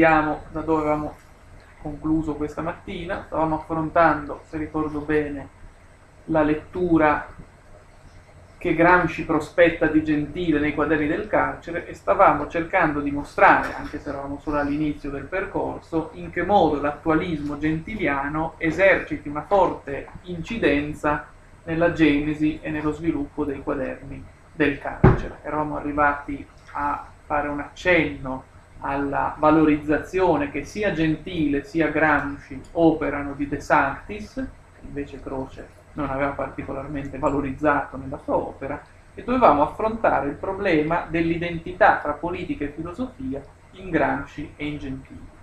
riprendiamo da dove avevamo concluso questa mattina, stavamo affrontando, se ricordo bene, la lettura che Gramsci prospetta di Gentile nei quaderni del carcere e stavamo cercando di mostrare, anche se eravamo solo all'inizio del percorso, in che modo l'attualismo gentiliano eserciti una forte incidenza nella genesi e nello sviluppo dei quaderni del carcere. Eravamo arrivati a fare un accenno alla valorizzazione che sia Gentile sia Gramsci operano di De Sanctis, che invece Croce non aveva particolarmente valorizzato nella sua opera, e dovevamo affrontare il problema dell'identità tra politica e filosofia in Gramsci e in Gentile.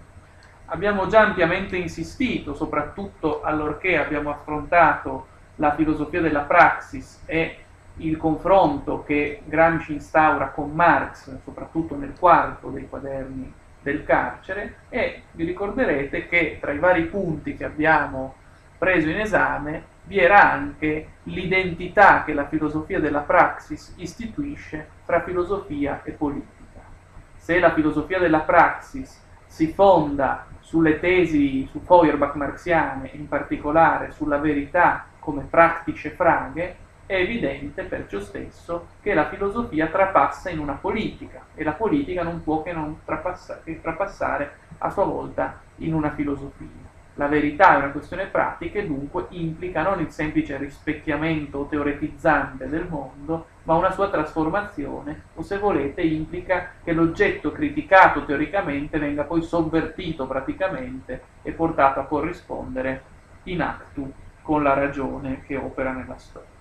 Abbiamo già ampiamente insistito, soprattutto allorché abbiamo affrontato la filosofia della praxis e il confronto che Gramsci instaura con Marx, soprattutto nel quarto dei quaderni del carcere, e vi ricorderete che tra i vari punti che abbiamo preso in esame vi era anche l'identità che la filosofia della praxis istituisce fra filosofia e politica. Se la filosofia della praxis si fonda sulle tesi su Feuerbach marxiane, in particolare sulla verità come praktische frage, è evidente perciò stesso che la filosofia trapassa in una politica e la politica non può che, non trapassa, che trapassare a sua volta in una filosofia. La verità è una questione pratica e dunque implica non il semplice rispecchiamento teoretizzante del mondo, ma una sua trasformazione, o se volete implica che l'oggetto criticato teoricamente venga poi sovvertito praticamente e portato a corrispondere in actu con la ragione che opera nella storia.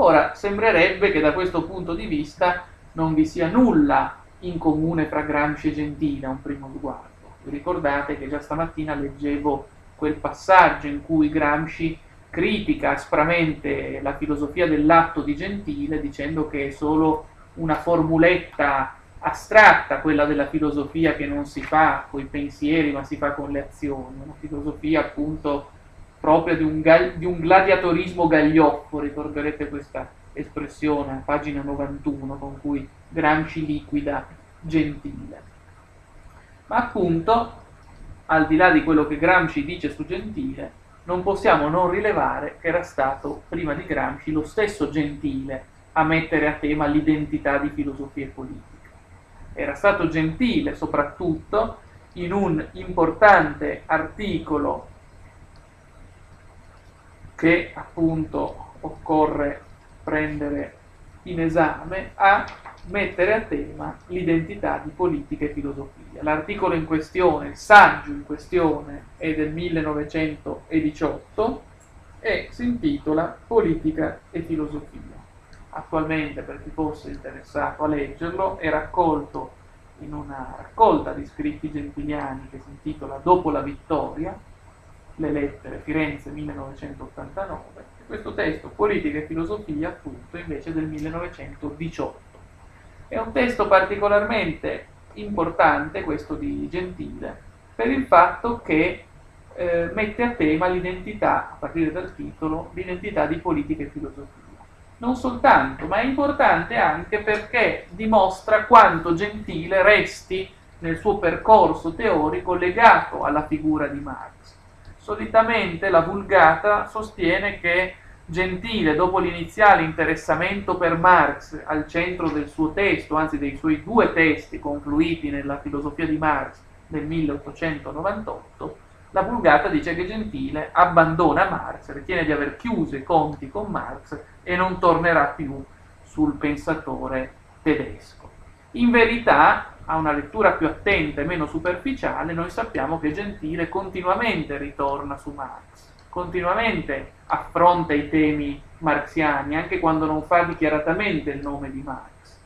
Ora, sembrerebbe che da questo punto di vista non vi sia nulla in comune fra Gramsci e Gentile a un primo sguardo. Vi ricordate che già stamattina leggevo quel passaggio in cui Gramsci critica aspramente la filosofia dell'atto di Gentile dicendo che è solo una formuletta astratta quella della filosofia che non si fa con i pensieri ma si fa con le azioni, una filosofia appunto proprio di un, di un gladiatorismo gaglioffo, ricorderete questa espressione pagina 91 con cui Gramsci liquida Gentile. Ma appunto, al di là di quello che Gramsci dice su Gentile, non possiamo non rilevare che era stato, prima di Gramsci, lo stesso Gentile a mettere a tema l'identità di filosofia e politica. Era stato Gentile soprattutto in un importante articolo che appunto occorre prendere in esame a mettere a tema l'identità di politica e filosofia. L'articolo in questione, il saggio in questione, è del 1918 e si intitola Politica e filosofia. Attualmente, per chi fosse interessato a leggerlo, è raccolto in una raccolta di scritti gentiliani che si intitola Dopo la vittoria, le lettere Firenze 1989, e questo testo, Politica e filosofia, appunto, invece del 1918. È un testo particolarmente importante, questo di Gentile, per il fatto che eh, mette a tema l'identità, a partire dal titolo, l'identità di politica e filosofia. Non soltanto, ma è importante anche perché dimostra quanto Gentile resti nel suo percorso teorico legato alla figura di Marx Solitamente la Vulgata sostiene che Gentile, dopo l'iniziale interessamento per Marx al centro del suo testo, anzi dei suoi due testi confluiti nella filosofia di Marx nel 1898, la Vulgata dice che Gentile abbandona Marx, ritiene di aver chiuso i conti con Marx e non tornerà più sul pensatore tedesco. In verità, a una lettura più attenta e meno superficiale, noi sappiamo che Gentile continuamente ritorna su Marx, continuamente affronta i temi marxiani, anche quando non fa dichiaratamente il nome di Marx.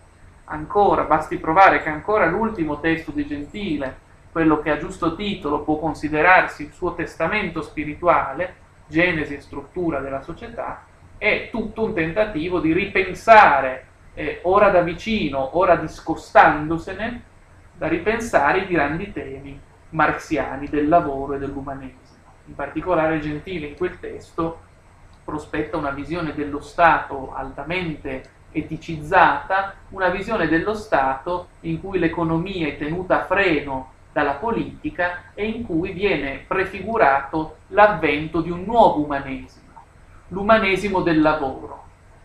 Ancora, basti provare che ancora l'ultimo testo di Gentile, quello che a giusto titolo può considerarsi il suo testamento spirituale, Genesi e struttura della società, è tutto un tentativo di ripensare, eh, ora da vicino, ora discostandosene, da ripensare i grandi temi marxiani del lavoro e dell'umanesimo. In particolare Gentile in quel testo prospetta una visione dello Stato altamente eticizzata, una visione dello Stato in cui l'economia è tenuta a freno dalla politica e in cui viene prefigurato l'avvento di un nuovo umanesimo, l'umanesimo del lavoro,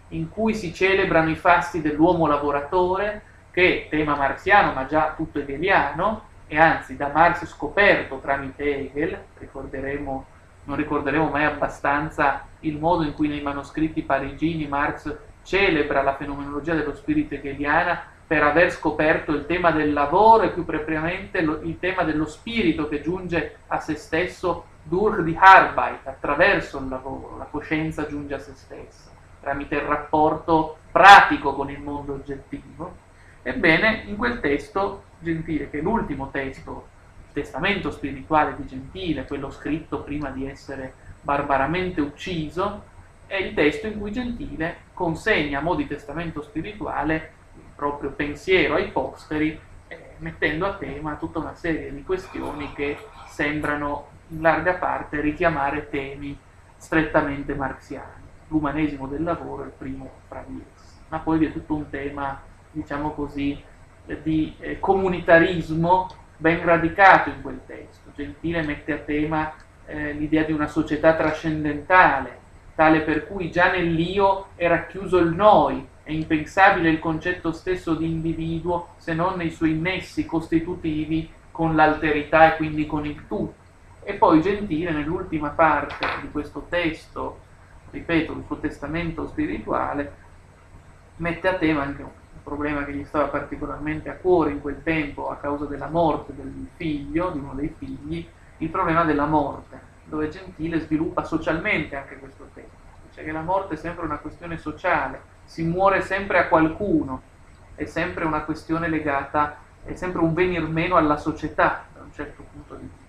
in cui si celebrano i fasti dell'uomo lavoratore, che tema marxiano ma già tutto hegeliano, e anzi da Marx scoperto tramite Hegel, ricorderemo, non ricorderemo mai abbastanza il modo in cui nei manoscritti parigini Marx celebra la fenomenologia dello spirito hegeliana per aver scoperto il tema del lavoro e più propriamente lo, il tema dello spirito che giunge a se stesso durch die Arbeit, attraverso il lavoro, la coscienza giunge a se stessa, tramite il rapporto pratico con il mondo oggettivo. Ebbene, in quel testo Gentile, che è l'ultimo testo, il testamento spirituale di Gentile, quello scritto prima di essere barbaramente ucciso, è il testo in cui Gentile consegna a mo' di testamento spirituale proprio pensiero ai posteri, eh, mettendo a tema tutta una serie di questioni che sembrano in larga parte richiamare temi strettamente marxiani. L'umanesimo del lavoro è il primo fra di essi, ma poi vi è tutto un tema, diciamo così, di eh, comunitarismo ben radicato in quel testo. Gentile mette a tema eh, l'idea di una società trascendentale, tale per cui già nell'io è racchiuso il noi, è impensabile il concetto stesso di individuo se non nei suoi nessi costitutivi con l'alterità e quindi con il tu. E poi Gentile, nell'ultima parte di questo testo, ripeto, il suo testamento spirituale, mette a tema anche un problema che gli stava particolarmente a cuore in quel tempo a causa della morte del figlio, di uno dei figli, il problema della morte, dove Gentile sviluppa socialmente anche questo tema. Dice che la morte è sempre una questione sociale, si muore sempre a qualcuno, è sempre una questione legata, è sempre un venir meno alla società da un certo punto di vista.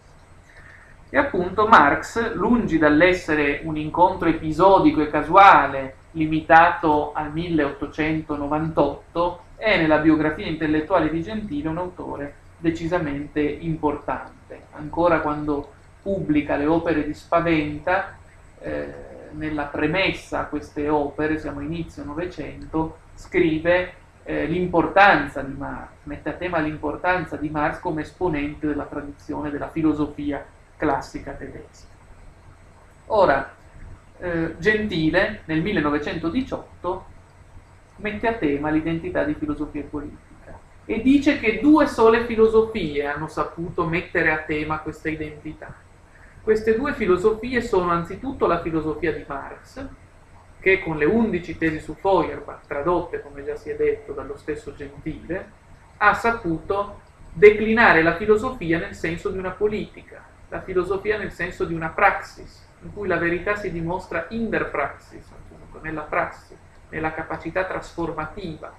E appunto Marx, lungi dall'essere un incontro episodico e casuale limitato al 1898, è nella biografia intellettuale di Gentile un autore decisamente importante. Ancora quando pubblica le opere di Spaventa, eh, nella premessa a queste opere, siamo inizio Novecento, scrive eh, l'importanza di Marx, mette a tema l'importanza di Marx come esponente della tradizione della filosofia classica tedesca. Ora, eh, Gentile nel 1918 mette a tema l'identità di filosofia politica e dice che due sole filosofie hanno saputo mettere a tema questa identità. Queste due filosofie sono anzitutto la filosofia di Marx, che con le undici tesi su Feuerbach, tradotte, come già si è detto, dallo stesso Gentile, ha saputo declinare la filosofia nel senso di una politica, la filosofia nel senso di una praxis, in cui la verità si dimostra in der praxis, appunto, nella prassi, nella capacità trasformativa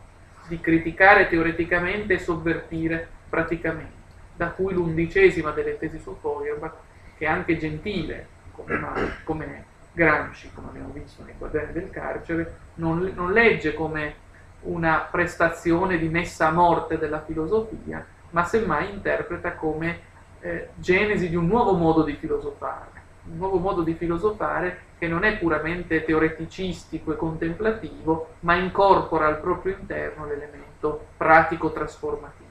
di criticare teoreticamente e sovvertire praticamente, da cui l'undicesima delle tesi su Feuerbach che è anche gentile, come, come Gramsci, come abbiamo visto nei quaderni del carcere, non, non legge come una prestazione di messa a morte della filosofia, ma semmai interpreta come eh, genesi di un nuovo modo di filosofare, un nuovo modo di filosofare che non è puramente teoreticistico e contemplativo, ma incorpora al proprio interno l'elemento pratico trasformativo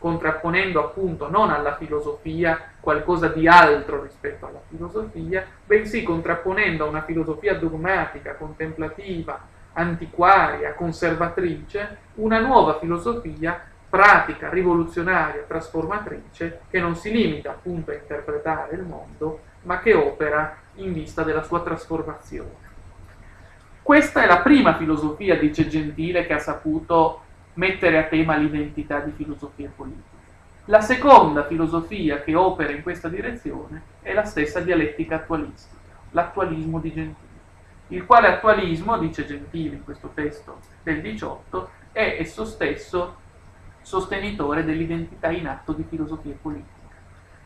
contrapponendo appunto non alla filosofia qualcosa di altro rispetto alla filosofia, bensì contrapponendo a una filosofia dogmatica, contemplativa, antiquaria, conservatrice, una nuova filosofia pratica, rivoluzionaria, trasformatrice, che non si limita appunto a interpretare il mondo, ma che opera in vista della sua trasformazione. Questa è la prima filosofia, dice Gentile, che ha saputo mettere a tema l'identità di filosofia politica. La seconda filosofia che opera in questa direzione è la stessa dialettica attualistica, l'attualismo di Gentile, il quale attualismo, dice Gentile in questo testo del 18, è esso stesso sostenitore dell'identità in atto di filosofia politica.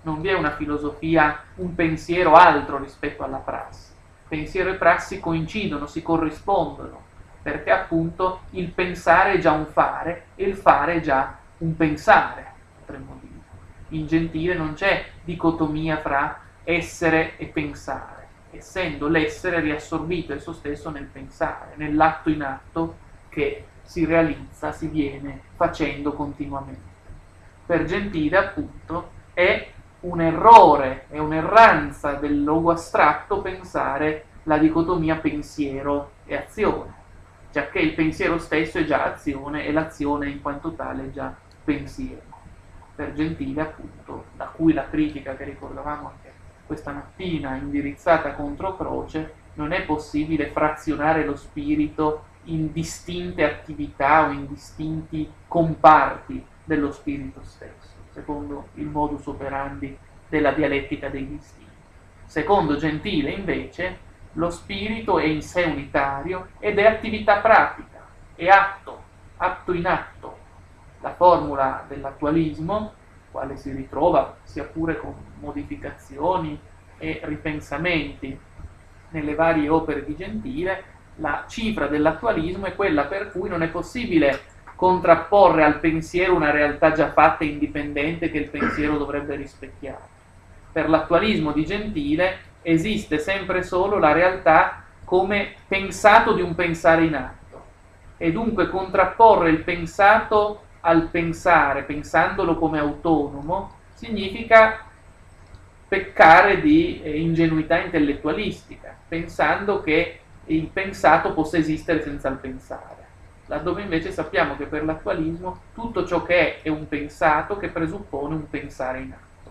Non vi è una filosofia, un pensiero altro rispetto alla prassi. Pensiero e prassi coincidono, si corrispondono, perché appunto il pensare è già un fare e il fare è già un pensare, potremmo dire. In Gentile non c'è dicotomia fra essere e pensare, essendo l'essere riassorbito esso stesso nel pensare, nell'atto in atto che si realizza, si viene facendo continuamente. Per Gentile, appunto, è un errore, è un'erranza del logo astratto pensare la dicotomia pensiero e azione, giacché il pensiero stesso è già azione e l'azione in quanto tale è già pensiero. Per Gentile, appunto, da cui la critica che ricordavamo anche questa mattina indirizzata contro Croce, non è possibile frazionare lo spirito in distinte attività o in distinti comparti dello spirito stesso, secondo il modus operandi della dialettica dei distinti. Secondo Gentile, invece, lo spirito è in sé unitario ed è attività pratica, è atto, atto in atto. La formula dell'attualismo, quale si ritrova sia pure con modificazioni e ripensamenti nelle varie opere di Gentile, la cifra dell'attualismo è quella per cui non è possibile contrapporre al pensiero una realtà già fatta e indipendente che il pensiero dovrebbe rispecchiare. Per l'attualismo di Gentile esiste sempre solo la realtà come pensato di un pensare in atto e dunque contrapporre il pensato al pensare, pensandolo come autonomo, significa peccare di eh, ingenuità intellettualistica, pensando che il pensato possa esistere senza il pensare, laddove invece sappiamo che per l'attualismo tutto ciò che è è un pensato che presuppone un pensare in atto.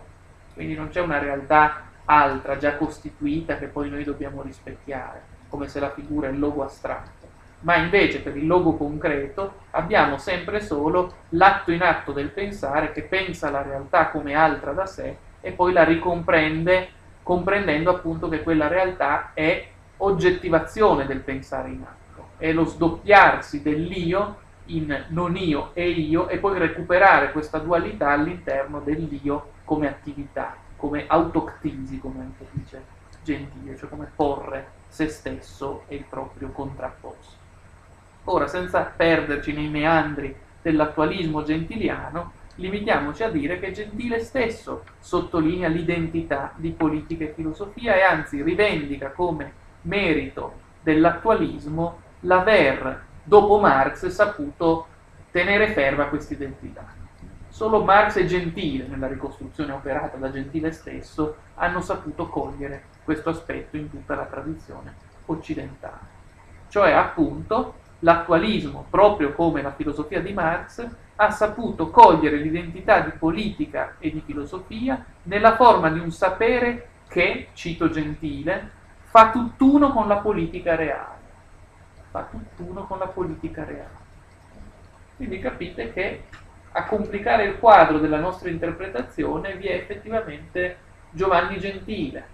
Quindi non c'è una realtà altra, già costituita, che poi noi dobbiamo rispecchiare, come se la figura è il logo astratto. Ma invece per il logo concreto abbiamo sempre solo l'atto in atto del pensare che pensa la realtà come altra da sé e poi la ricomprende comprendendo appunto che quella realtà è oggettivazione del pensare in atto, è lo sdoppiarsi dell'io in non io e io e poi recuperare questa dualità all'interno dell'io come attività, come autoctisi, come anche dice Gentile, cioè come porre se stesso e il proprio contrapposto. Ora, senza perderci nei meandri dell'attualismo gentiliano, limitiamoci a dire che Gentile stesso sottolinea l'identità di politica e filosofia e anzi rivendica come merito dell'attualismo l'aver, dopo Marx, saputo tenere ferma questa identità. Solo Marx e Gentile, nella ricostruzione operata da Gentile stesso, hanno saputo cogliere questo aspetto in tutta la tradizione occidentale. Cioè, appunto, l'attualismo, proprio come la filosofia di Marx, ha saputo cogliere l'identità di politica e di filosofia nella forma di un sapere che, cito Gentile, fa tutt'uno con la politica reale. Fa tutt'uno con la politica reale. Quindi capite che a complicare il quadro della nostra interpretazione vi è effettivamente Giovanni Gentile,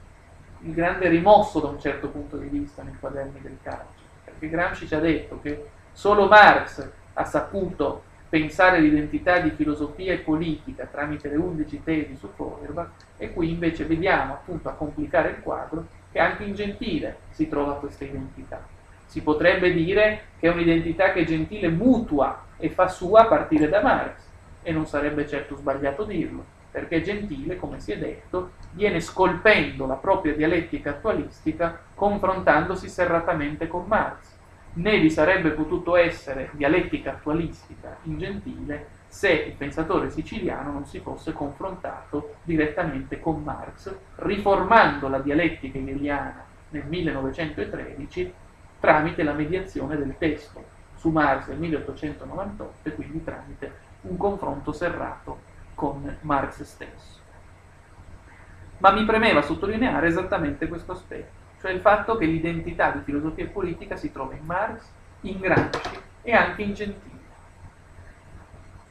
il grande rimosso da un certo punto di vista nei quaderni del calcio, perché Gramsci ci ha detto che solo Marx ha saputo pensare l'identità di filosofia e politica tramite le undici tesi su Feuerbach e qui invece vediamo appunto a complicare il quadro che anche in Gentile si trova questa identità. Si potrebbe dire che è un'identità che Gentile mutua e fa sua a partire da Marx, e non sarebbe certo sbagliato dirlo, perché Gentile, come si è detto, viene scolpendo la propria dialettica attualistica confrontandosi serratamente con Marx. Né vi sarebbe potuto essere dialettica attualistica in Gentile se il pensatore siciliano non si fosse confrontato direttamente con Marx, riformando la dialettica hegeliana nel 1913 tramite la mediazione del testo su Marx nel 1898 e quindi tramite un confronto serrato con Marx stesso. Ma mi premeva sottolineare esattamente questo aspetto, cioè il fatto che l'identità di filosofia politica si trova in Marx, in Gramsci e anche in Gentile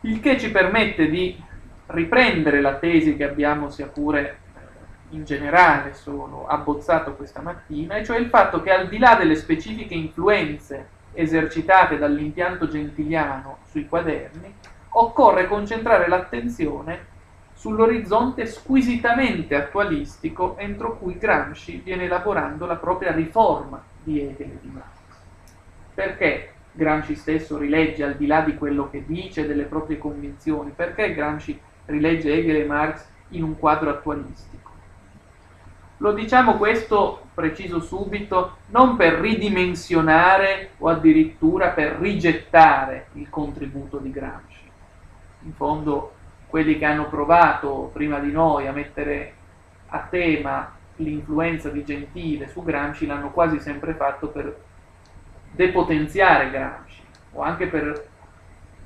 il che ci permette di riprendere la tesi che abbiamo sia pure in generale solo abbozzato questa mattina, e cioè il fatto che al di là delle specifiche influenze esercitate dall'impianto gentiliano sui quaderni, occorre concentrare l'attenzione sull'orizzonte squisitamente attualistico entro cui Gramsci viene elaborando la propria riforma di Hegel e di Marx. Perché Gramsci stesso rilegge al di là di quello che dice, delle proprie convinzioni, perché Gramsci rilegge Hegel e Marx in un quadro attualistico. Lo diciamo questo, preciso subito, non per ridimensionare o addirittura per rigettare il contributo di Gramsci. In fondo quelli che hanno provato prima di noi a mettere a tema l'influenza di Gentile su Gramsci l'hanno quasi sempre fatto per depotenziare Gramsci o anche per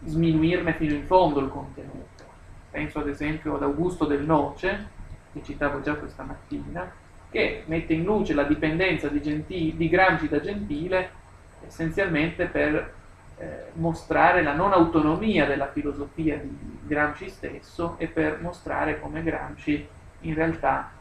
sminuirne fino in fondo il contenuto. Penso ad esempio ad Augusto del Noce, che citavo già questa mattina, che mette in luce la dipendenza di, Gentile, di Gramsci da Gentile essenzialmente per eh, mostrare la non autonomia della filosofia di Gramsci stesso e per mostrare come Gramsci in realtà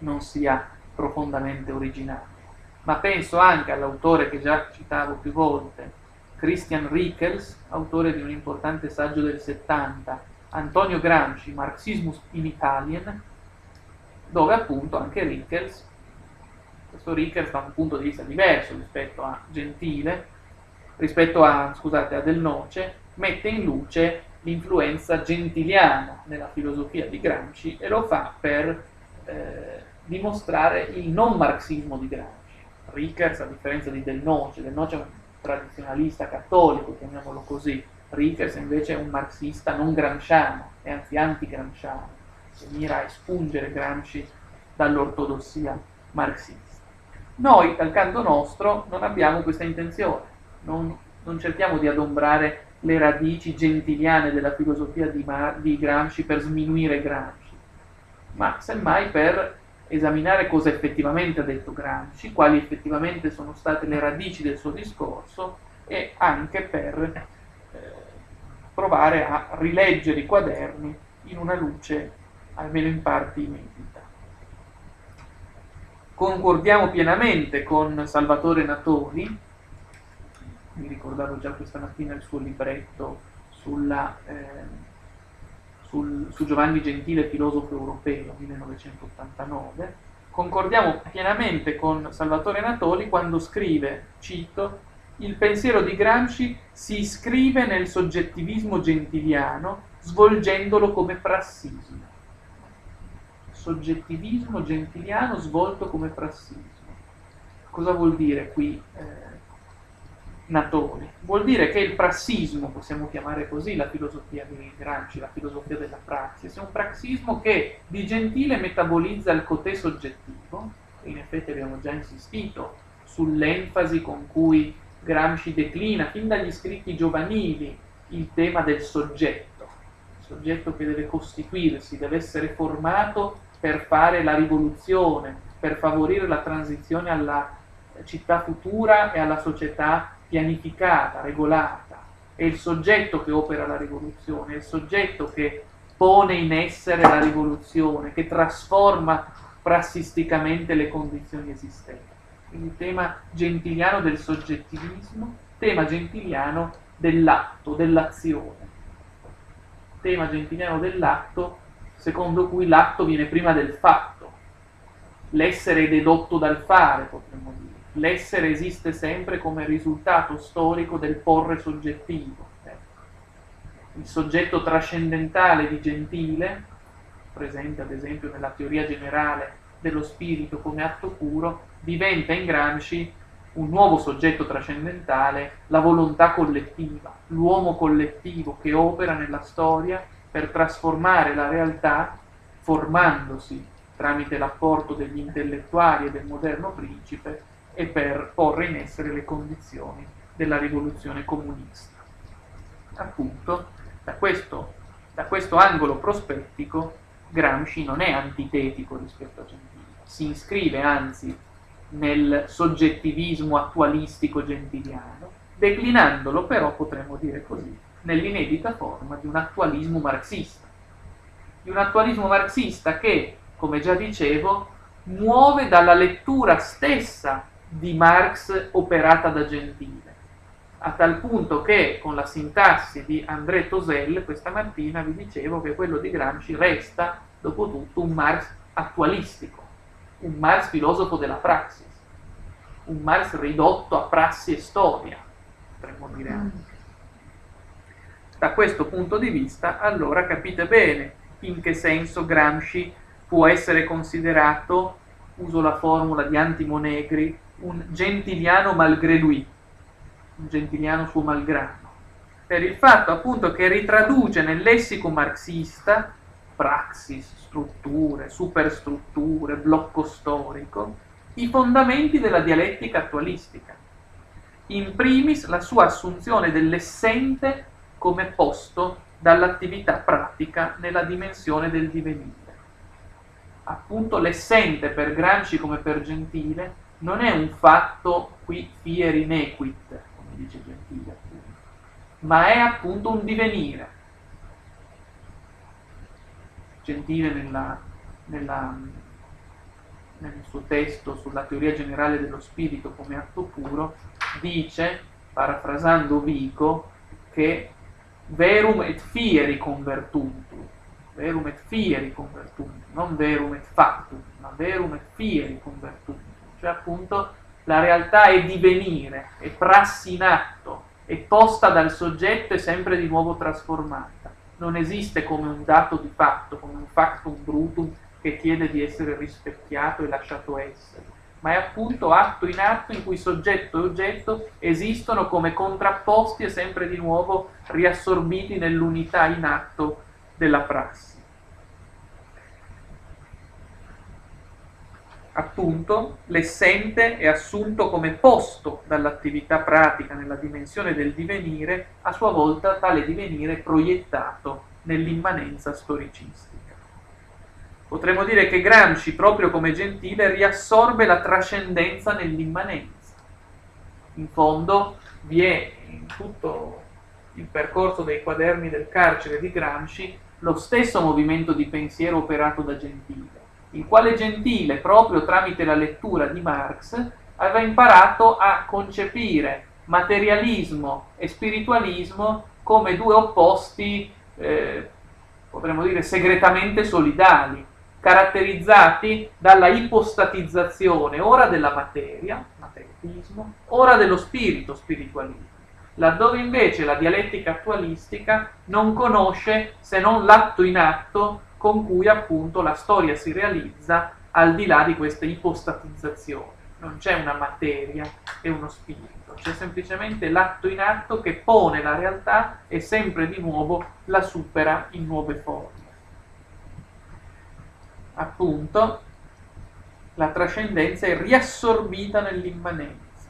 non sia profondamente originale. Ma penso anche all'autore che già citavo più volte, Christian Rickels, autore di un importante saggio del 70, Antonio Gramsci, Marxismus in Italien, dove appunto anche Rickels, questo Rickels da un punto di vista diverso rispetto a Gentile, rispetto a, scusate, a Del Noce, mette in luce l'influenza gentiliana nella filosofia di Gramsci e lo fa per eh, dimostrare il non marxismo di Gramsci. Rickers, a differenza di Del Noce, Del Noce è un tradizionalista cattolico, chiamiamolo così, Rickers invece è un marxista non gramsciano, e anzi anti-gramsciano, che mira a espungere Gramsci dall'ortodossia marxista. Noi, dal canto nostro, non abbiamo questa intenzione, non, non cerchiamo di adombrare le radici gentiliane della filosofia di, Mar- di Gramsci per sminuire Gramsci, ma semmai per esaminare cosa effettivamente ha detto Gramsci, quali effettivamente sono state le radici del suo discorso e anche per eh, provare a rileggere i quaderni in una luce almeno in parte inedita. Concordiamo pienamente con Salvatore Natoli, mi ricordavo già questa mattina il suo libretto sulla, eh, sul, su Giovanni Gentile, filosofo europeo, 1989, concordiamo pienamente con Salvatore Natoli quando scrive, cito, il pensiero di Gramsci si iscrive nel soggettivismo gentiliano svolgendolo come prassismo. Soggettivismo gentiliano svolto come prassismo. Cosa vuol dire qui eh, Natoli? Vuol dire che il prassismo, possiamo chiamare così la filosofia di Gramsci, la filosofia della praxis, è un praxismo che di gentile metabolizza il cotè soggettivo, in effetti abbiamo già insistito sull'enfasi con cui Gramsci declina fin dagli scritti giovanili il tema del soggetto, il soggetto che deve costituirsi, deve essere formato per fare la rivoluzione, per favorire la transizione alla città futura e alla società pianificata, regolata. È il soggetto che opera la rivoluzione, è il soggetto che pone in essere la rivoluzione, che trasforma prassisticamente le condizioni esistenti quindi tema gentiliano del soggettivismo, tema gentiliano dell'atto, dell'azione. Tema gentiliano dell'atto secondo cui l'atto viene prima del fatto, l'essere è dedotto dal fare, potremmo dire. L'essere esiste sempre come risultato storico del porre soggettivo. Ecco. Il soggetto trascendentale di Gentile, presente ad esempio nella teoria generale dello spirito come atto puro, diventa in Gramsci un nuovo soggetto trascendentale, la volontà collettiva, l'uomo collettivo che opera nella storia per trasformare la realtà formandosi tramite l'apporto degli intellettuali e del moderno principe e per porre in essere le condizioni della rivoluzione comunista. Appunto, da questo, da questo angolo prospettico, Gramsci non è antitetico rispetto a Gentile, si iscrive anzi nel soggettivismo attualistico gentiliano, declinandolo però, potremmo dire così, nell'inedita forma di un attualismo marxista. Di un attualismo marxista che, come già dicevo, muove dalla lettura stessa di Marx operata da Gentile, a tal punto che con la sintassi di André Tosel questa mattina vi dicevo che quello di Gramsci resta, dopo tutto, un Marx attualistico un Marx filosofo della praxis, un Marx ridotto a prassi e storia, potremmo dire anche. Da questo punto di vista, allora capite bene in che senso Gramsci può essere considerato, uso la formula di Antimo Negri, un gentiliano malgré lui, un gentiliano suo malgrado. per il fatto appunto che ritraduce nel lessico marxista praxis, strutture, superstrutture, blocco storico, i fondamenti della dialettica attualistica. In primis la sua assunzione dell'essente come posto dall'attività pratica nella dimensione del divenire. Appunto l'essente per Gramsci come per Gentile non è un fatto qui fieri nequit, come dice Gentile, ma è appunto un divenire. Gentile nella, nella, nel suo testo sulla teoria generale dello spirito come atto puro, dice, parafrasando Vico, che verum et fieri convertuntur, verum et fieri convertuntur, non verum et factum, ma verum et fieri convertuntur, cioè appunto la realtà è divenire, è prassi in atto, è posta dal soggetto e sempre di nuovo trasformata. Non esiste come un dato di fatto, come un factum brutum che chiede di essere rispecchiato e lasciato essere, ma è appunto atto in atto in cui soggetto e oggetto esistono come contrapposti e sempre di nuovo riassorbiti nell'unità in atto della prassi. appunto, l'essente è assunto come posto dall'attività pratica nella dimensione del divenire, a sua volta tale divenire proiettato nell'immanenza storicistica. Potremmo dire che Gramsci, proprio come Gentile, riassorbe la trascendenza nell'immanenza. In fondo vi è in tutto il percorso dei quaderni del carcere di Gramsci lo stesso movimento di pensiero operato da Gentile il quale Gentile, proprio tramite la lettura di Marx, aveva imparato a concepire materialismo e spiritualismo come due opposti, eh, potremmo dire, segretamente solidali, caratterizzati dalla ipostatizzazione ora della materia, materialismo, ora dello spirito, spiritualismo, laddove invece la dialettica attualistica non conosce se non l'atto in atto con cui appunto la storia si realizza al di là di questa ipostatizzazione. Non c'è una materia e uno spirito, c'è semplicemente l'atto in atto che pone la realtà e sempre di nuovo la supera in nuove forme. Appunto, la trascendenza è riassorbita nell'immanenza.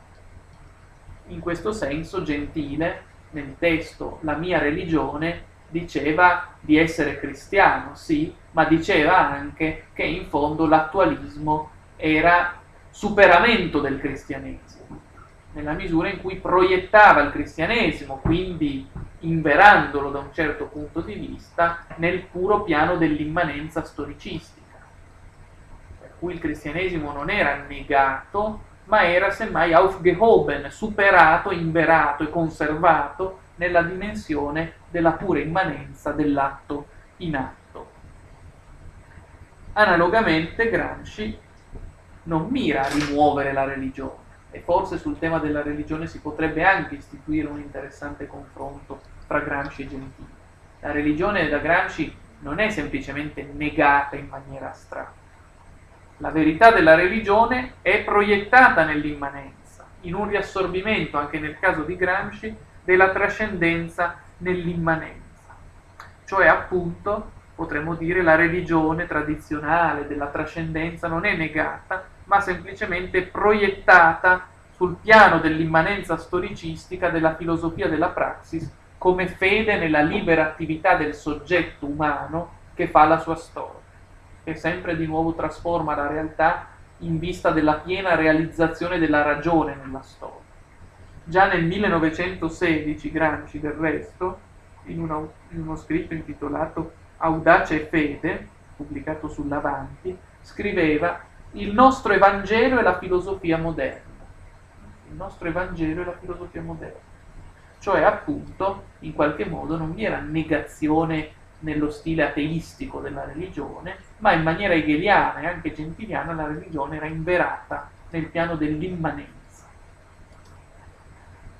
In questo senso, Gentile, nel testo La mia religione, diceva di essere cristiano, sì, ma diceva anche che in fondo l'attualismo era superamento del cristianesimo, nella misura in cui proiettava il cristianesimo, quindi inverandolo da un certo punto di vista, nel puro piano dell'immanenza storicistica. Cui il cristianesimo non era negato, ma era semmai aufgehoben, superato, inverato e conservato nella dimensione della pura immanenza dell'atto in atto. Analogamente Gramsci non mira a rimuovere la religione e forse sul tema della religione si potrebbe anche istituire un interessante confronto tra Gramsci e Gentile. La religione da Gramsci non è semplicemente negata in maniera astratta. La verità della religione è proiettata nell'immanenza, in un riassorbimento, anche nel caso di Gramsci, della trascendenza nell'immanenza, cioè appunto potremmo dire la religione tradizionale della trascendenza non è negata, ma semplicemente proiettata sul piano dell'immanenza storicistica della filosofia della praxis come fede nella libera attività del soggetto umano che fa la sua storia, che sempre di nuovo trasforma la realtà in vista della piena realizzazione della ragione nella storia. Già nel 1916 Gramsci, del resto, in, una, in uno scritto intitolato Audacia e Fede, pubblicato sull'Avanti, scriveva il nostro Evangelo è la filosofia moderna. Il nostro Evangelo è la filosofia moderna. Cioè, appunto, in qualche modo non vi era negazione nello stile ateistico della religione, ma in maniera hegeliana e anche gentiliana la religione era inverata nel piano dell'immanenza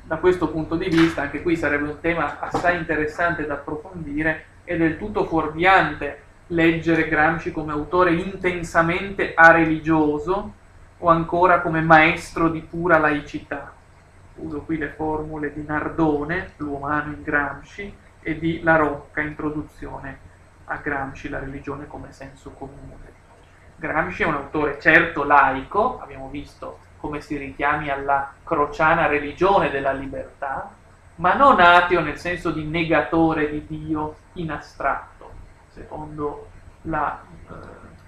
da questo punto di vista, anche qui sarebbe un tema assai interessante da approfondire, è del tutto fuorviante leggere Gramsci come autore intensamente areligioso o ancora come maestro di pura laicità. uso qui le formule di Nardone, l'umano in Gramsci, e di La Rocca, introduzione a Gramsci, la religione come senso comune. Gramsci è un autore certo laico, abbiamo visto come si richiami alla crociana religione della libertà, ma non ateo nel senso di negatore di Dio in astratto, secondo la, eh,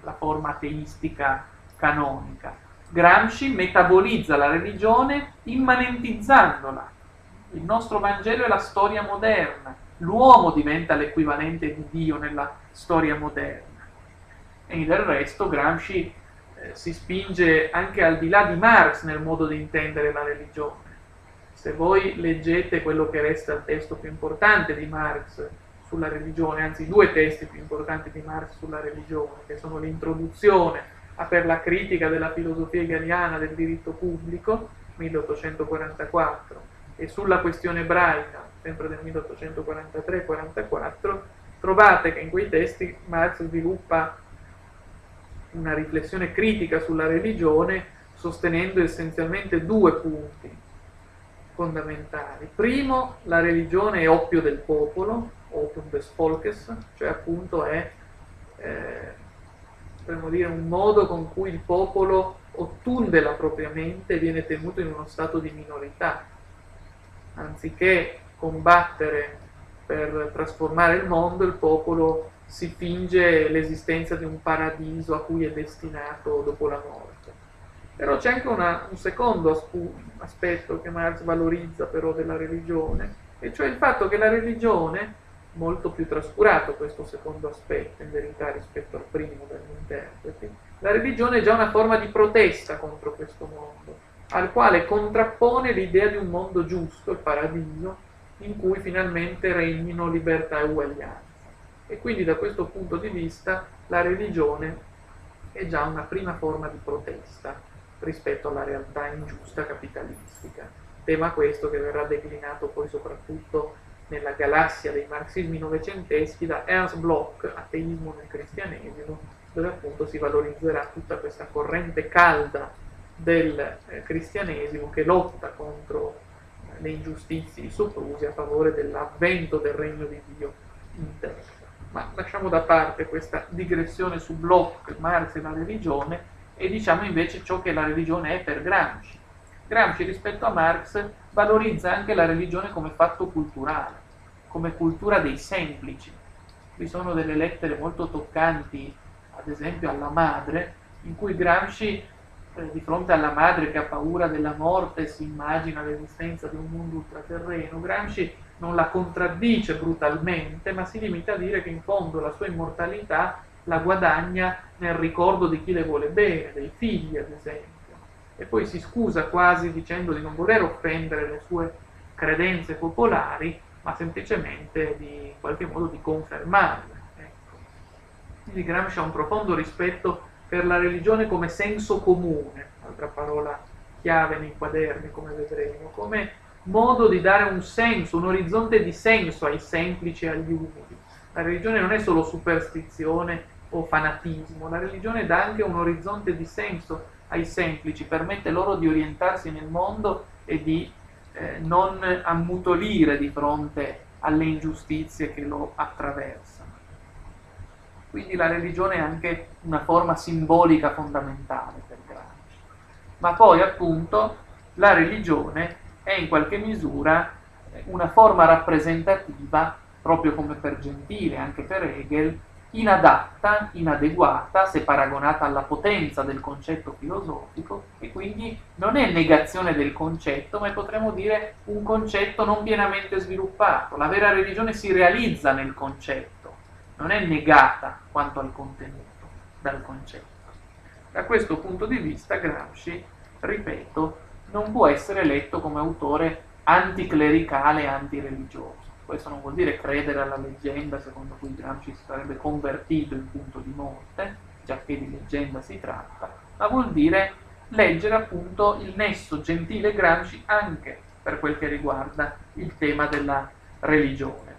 la forma ateistica canonica. Gramsci metabolizza la religione immanentizzandola. Il nostro Vangelo è la storia moderna, l'uomo diventa l'equivalente di Dio nella storia moderna. E del resto Gramsci eh, si spinge anche al di là di Marx nel modo di intendere la religione. Se voi leggete quello che resta il testo più importante di Marx sulla religione, anzi due testi più importanti di Marx sulla religione, che sono l'introduzione a per la critica della filosofia hegeliana del diritto pubblico, 1844, e sulla questione ebraica, sempre del 1843-44, trovate che in quei testi Marx sviluppa una riflessione critica sulla religione sostenendo essenzialmente due punti fondamentali. Primo, la religione è oppio del popolo, opium des Volkes, cioè appunto è eh, dire, un modo con cui il popolo ottunde la propria mente e viene tenuto in uno stato di minorità. Anziché combattere per trasformare il mondo, il popolo si finge l'esistenza di un paradiso a cui è destinato dopo la morte. Però c'è anche una, un secondo aspetto che Marx valorizza però della religione, e cioè il fatto che la religione, molto più trascurato questo secondo aspetto in verità rispetto al primo dagli interpreti, la religione è già una forma di protesta contro questo mondo, al quale contrappone l'idea di un mondo giusto, il paradiso, in cui finalmente regnino libertà e uguaglianza. E quindi da questo punto di vista la religione è già una prima forma di protesta rispetto alla realtà ingiusta capitalistica. Tema questo che verrà declinato poi soprattutto nella galassia dei marxismi novecenteschi da Ernst Bloch, Ateismo nel cristianesimo, dove appunto si valorizzerà tutta questa corrente calda del eh, cristianesimo che lotta contro le ingiustizie, i soprusi a favore dell'avvento del regno di Dio in terra. Ma lasciamo da parte questa digressione su Bloch, Marx e la religione e diciamo invece ciò che la religione è per Gramsci. Gramsci rispetto a Marx valorizza anche la religione come fatto culturale, come cultura dei semplici. Vi sono delle lettere molto toccanti, ad esempio alla madre, in cui Gramsci di fronte alla madre che ha paura della morte si immagina l'esistenza di un mondo ultraterreno, Gramsci non la contraddice brutalmente, ma si limita a dire che in fondo la sua immortalità la guadagna nel ricordo di chi le vuole bene, dei figli ad esempio. E poi si scusa quasi dicendo di non voler offendere le sue credenze popolari, ma semplicemente di in qualche modo di confermarle. Ecco. Quindi Gramsci ha un profondo rispetto per la religione come senso comune, altra parola chiave nei quaderni come vedremo, come modo di dare un senso, un orizzonte di senso ai semplici e agli umili. La religione non è solo superstizione o fanatismo, la religione dà anche un orizzonte di senso ai semplici, permette loro di orientarsi nel mondo e di eh, non ammutolire di fronte alle ingiustizie che lo attraversano. Quindi la religione è anche una forma simbolica fondamentale per Gramsci. Ma poi appunto la religione è in qualche misura una forma rappresentativa, proprio come per Gentile, anche per Hegel, inadatta, inadeguata se paragonata alla potenza del concetto filosofico e quindi non è negazione del concetto, ma potremmo dire un concetto non pienamente sviluppato. La vera religione si realizza nel concetto, non è negata quanto al contenuto dal concetto. Da questo punto di vista Gramsci, ripeto, non può essere letto come autore anticlericale e antireligioso. Questo non vuol dire credere alla leggenda secondo cui Gramsci si sarebbe convertito in punto di morte, già che di leggenda si tratta, ma vuol dire leggere appunto il nesso gentile Gramsci anche per quel che riguarda il tema della religione.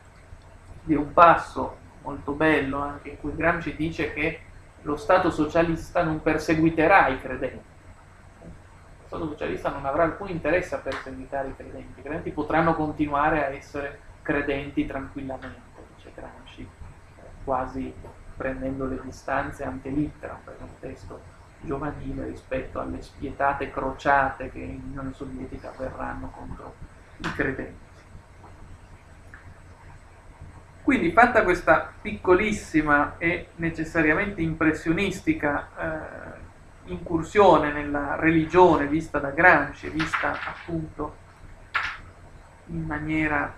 Di un passo molto bello anche in cui Gramsci dice che lo Stato socialista non perseguiterà i credenti Stato socialista non avrà alcun interesse a perseguitare i credenti, i credenti potranno continuare a essere credenti tranquillamente, dice Gramsci, quasi prendendo le distanze ante litteram per un testo giovanile rispetto alle spietate crociate che in Unione Sovietica verranno contro i credenti. Quindi fatta questa piccolissima e necessariamente impressionistica eh, incursione nella religione vista da Gramsci, vista appunto in maniera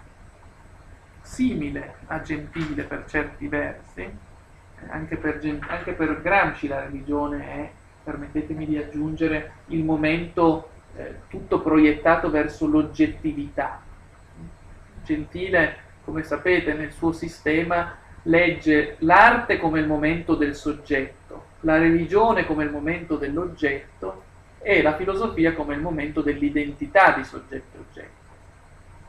simile a Gentile per certi versi, eh, anche per, anche per Gramsci la religione è, permettetemi di aggiungere, il momento eh, tutto proiettato verso l'oggettività. Gentile, come sapete, nel suo sistema legge l'arte come il momento del soggetto, la religione come il momento dell'oggetto e la filosofia come il momento dell'identità di soggetto e oggetto.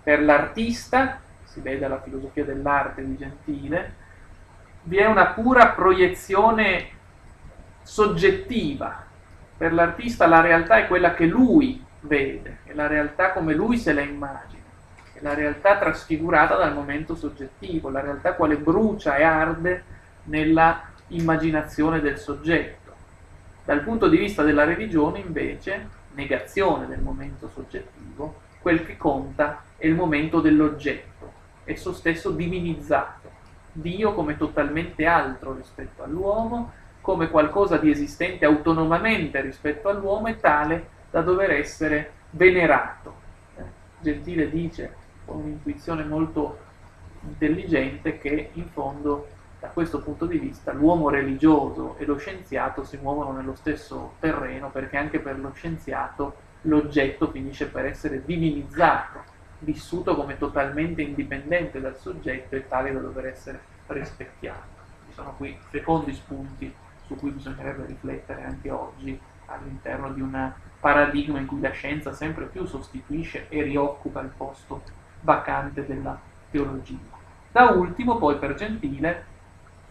Per l'artista, si vede la filosofia dell'arte di Gentile, vi è una pura proiezione soggettiva. Per l'artista la realtà è quella che lui vede, è la realtà come lui se la immagina, la realtà trasfigurata dal momento soggettivo, la realtà quale brucia e arde nella immaginazione del soggetto. Dal punto di vista della religione, invece, negazione del momento soggettivo, quel che conta è il momento dell'oggetto, esso stesso divinizzato, Dio come totalmente altro rispetto all'uomo, come qualcosa di esistente autonomamente rispetto all'uomo e tale da dover essere venerato. Gentile dice con un'intuizione molto intelligente che in fondo da questo punto di vista l'uomo religioso e lo scienziato si muovono nello stesso terreno perché anche per lo scienziato l'oggetto finisce per essere divinizzato, vissuto come totalmente indipendente dal soggetto e tale da dover essere rispecchiato. Ci sono qui secondi spunti su cui bisognerebbe riflettere anche oggi all'interno di un paradigma in cui la scienza sempre più sostituisce e rioccupa il posto vacante della teologia. Da ultimo, poi per Gentile,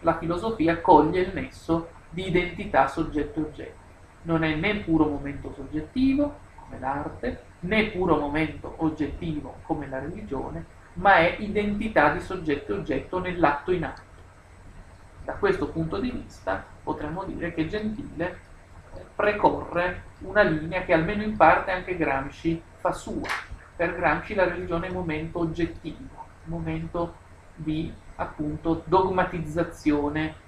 la filosofia coglie il nesso di identità soggetto-oggetto. Non è né puro momento soggettivo, come l'arte, né puro momento oggettivo, come la religione, ma è identità di soggetto-oggetto nell'atto in atto. Da questo punto di vista potremmo dire che Gentile eh, precorre una linea che almeno in parte anche Gramsci fa sua. Per Gramsci la religione è un momento oggettivo, un momento di appunto dogmatizzazione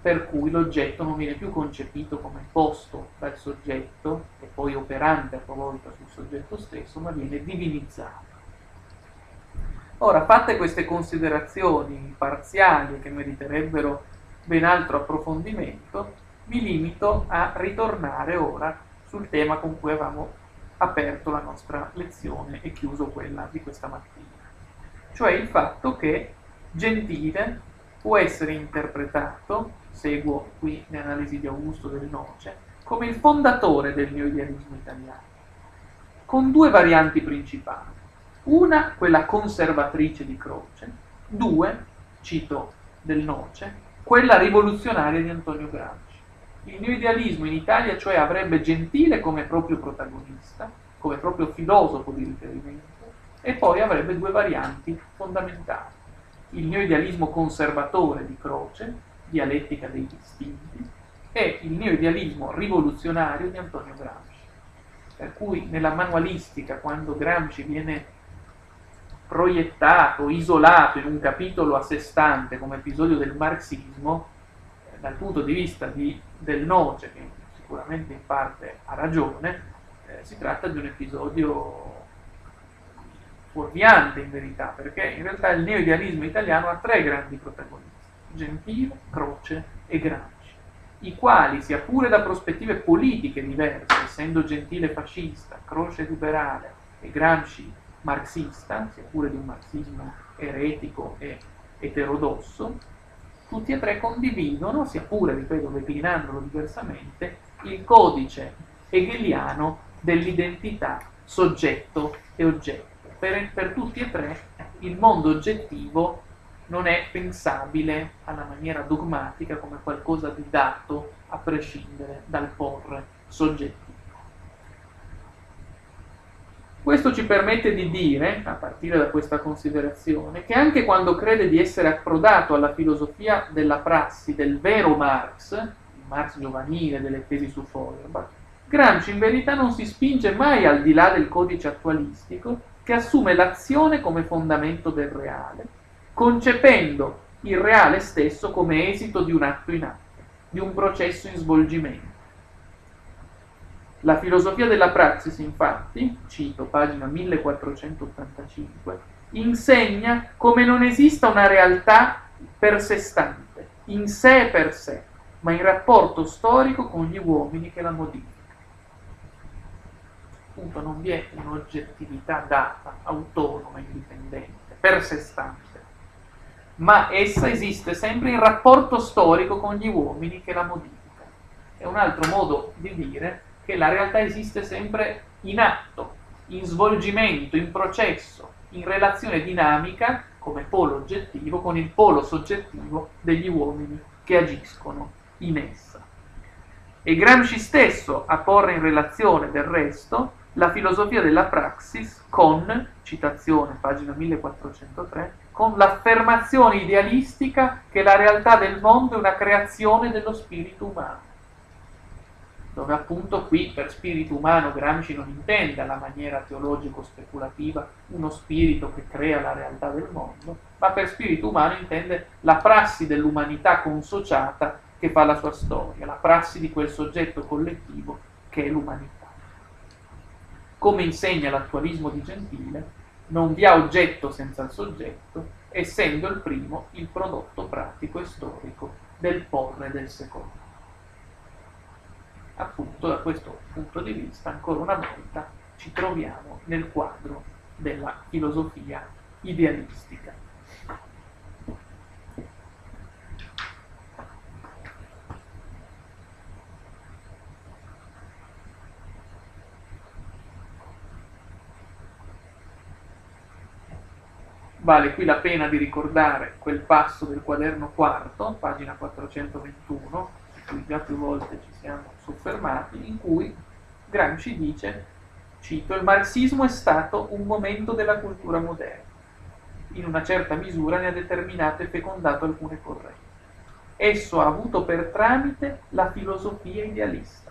per cui l'oggetto non viene più concepito come posto dal soggetto e poi operante a sua volta sul soggetto stesso, ma viene divinizzato. Ora, fatte queste considerazioni parziali che meriterebbero ben altro approfondimento, mi limito a ritornare ora sul tema con cui avevamo aperto la nostra lezione e chiuso quella di questa mattina, cioè il fatto che Gentile può essere interpretato, seguo qui le analisi di Augusto del Noce, come il fondatore del neoidealismo italiano, con due varianti principali. Una, quella conservatrice di Croce, due, cito del Noce, quella rivoluzionaria di Antonio Gramsci. Il neoidealismo in Italia, cioè, avrebbe Gentile come proprio protagonista, come proprio filosofo di riferimento, e poi avrebbe due varianti fondamentali il neoidealismo conservatore di Croce, dialettica dei distinti, e il neoidealismo rivoluzionario di Antonio Gramsci. Per cui nella manualistica, quando Gramsci viene proiettato, isolato in un capitolo a sé stante come episodio del marxismo, eh, dal punto di vista di, del Noce, che sicuramente in parte ha ragione, eh, si tratta di un episodio fuorviante in verità, perché in realtà il neoidealismo italiano ha tre grandi protagonisti, Gentile, Croce e Gramsci, i quali, sia pure da prospettive politiche diverse, essendo Gentile fascista, Croce liberale e Gramsci marxista, sia pure di un marxismo eretico e eterodosso, tutti e tre condividono, sia pure, ripeto, declinandolo diversamente, il codice hegeliano dell'identità soggetto e oggetto per, per tutti e tre il mondo oggettivo non è pensabile alla maniera dogmatica come qualcosa di dato a prescindere dal porre soggettivo. Questo ci permette di dire, a partire da questa considerazione, che anche quando crede di essere approdato alla filosofia della prassi del vero Marx, il Marx giovanile delle tesi su Feuerbach, Gramsci in verità non si spinge mai al di là del codice attualistico che assume l'azione come fondamento del reale, concependo il reale stesso come esito di un atto in atto, di un processo in svolgimento la filosofia della praxis, infatti, cito pagina 1485, insegna come non esista una realtà per sé stante, in sé per sé, ma in rapporto storico con gli uomini che la modificano. Appunto non vi è un'oggettività data, autonoma, indipendente, per sé stante, ma essa esiste sempre in rapporto storico con gli uomini che la modificano. È un altro modo di dire che la realtà esiste sempre in atto, in svolgimento, in processo, in relazione dinamica come polo oggettivo con il polo soggettivo degli uomini che agiscono in essa. E Gramsci stesso a porre in relazione del resto la filosofia della praxis con, citazione pagina 1403, con l'affermazione idealistica che la realtà del mondo è una creazione dello spirito umano dove appunto qui per spirito umano Gramsci non intende alla maniera teologico-speculativa uno spirito che crea la realtà del mondo, ma per spirito umano intende la prassi dell'umanità consociata che fa la sua storia, la prassi di quel soggetto collettivo che è l'umanità. Come insegna l'attualismo di Gentile, non vi ha oggetto senza il soggetto, essendo il primo il prodotto pratico e storico del porre del secondo appunto da questo punto di vista ancora una volta ci troviamo nel quadro della filosofia idealistica. Vale qui la pena di ricordare quel passo del quaderno quarto, pagina 421, cui già più volte ci siamo soffermati, in cui Gramsci dice, cito, il marxismo è stato un momento della cultura moderna. In una certa misura ne ha determinato e fecondato alcune correnti. Esso ha avuto per tramite la filosofia idealista.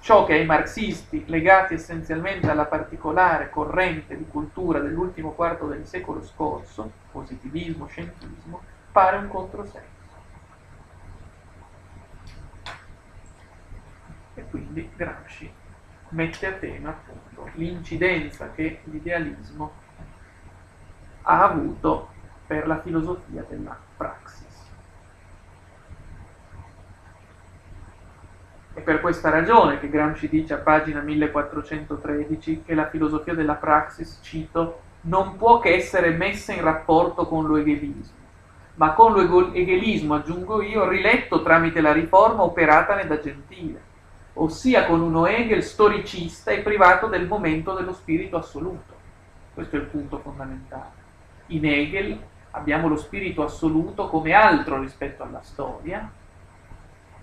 Ciò che ai marxisti, legati essenzialmente alla particolare corrente di cultura dell'ultimo quarto del secolo scorso, positivismo, scientismo, pare un controsenso. E quindi Gramsci mette a tema appunto l'incidenza che l'idealismo ha avuto per la filosofia della praxis. È per questa ragione che Gramsci dice a pagina 1413 che la filosofia della praxis, cito, non può che essere messa in rapporto con lo egelismo ma con lo egelismo, aggiungo io, riletto tramite la riforma operatane da Gentile, ossia con uno Hegel storicista e privato del momento dello spirito assoluto. Questo è il punto fondamentale. In Hegel abbiamo lo spirito assoluto come altro rispetto alla storia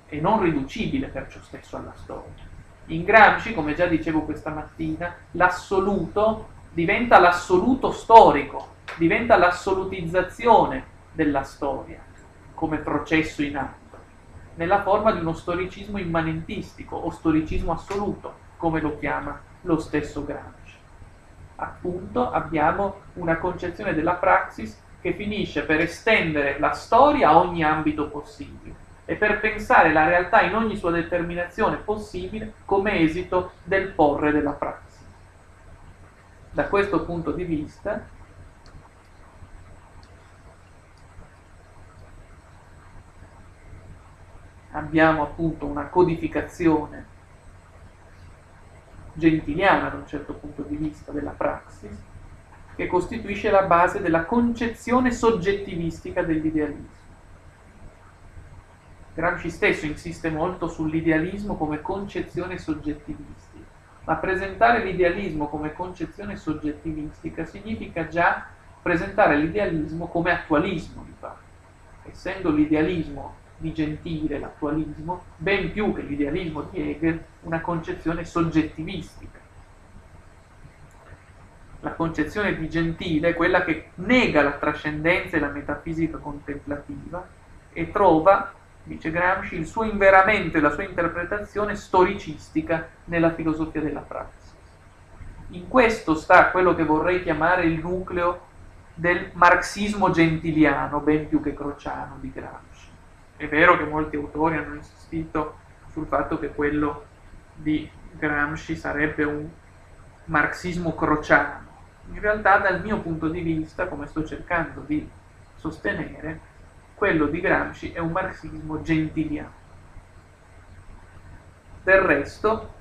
e non riducibile perciò stesso alla storia. In Gramsci, come già dicevo questa mattina, l'assoluto diventa l'assoluto storico, diventa l'assolutizzazione della storia come processo in atto, nella forma di uno storicismo immanentistico o storicismo assoluto, come lo chiama lo stesso Gramsci. Appunto abbiamo una concezione della praxis che finisce per estendere la storia a ogni ambito possibile e per pensare la realtà in ogni sua determinazione possibile come esito del porre della praxis. Da questo punto di vista, abbiamo appunto una codificazione gentiliana da un certo punto di vista della praxis, che costituisce la base della concezione soggettivistica dell'idealismo. Gramsci stesso insiste molto sull'idealismo come concezione soggettivistica, ma presentare l'idealismo come concezione soggettivistica significa già presentare l'idealismo come attualismo di fatto, essendo l'idealismo di Gentile, l'attualismo, ben più che l'idealismo di Hegel, una concezione soggettivistica. La concezione di Gentile è quella che nega la trascendenza e la metafisica contemplativa e trova, dice Gramsci, il suo inveramento e la sua interpretazione storicistica nella filosofia della praxis. In questo sta quello che vorrei chiamare il nucleo del marxismo gentiliano, ben più che crociano di Gramsci. È vero che molti autori hanno insistito sul fatto che quello di Gramsci sarebbe un marxismo crociano. In realtà dal mio punto di vista, come sto cercando di sostenere, quello di Gramsci è un marxismo gentiliano. Del resto,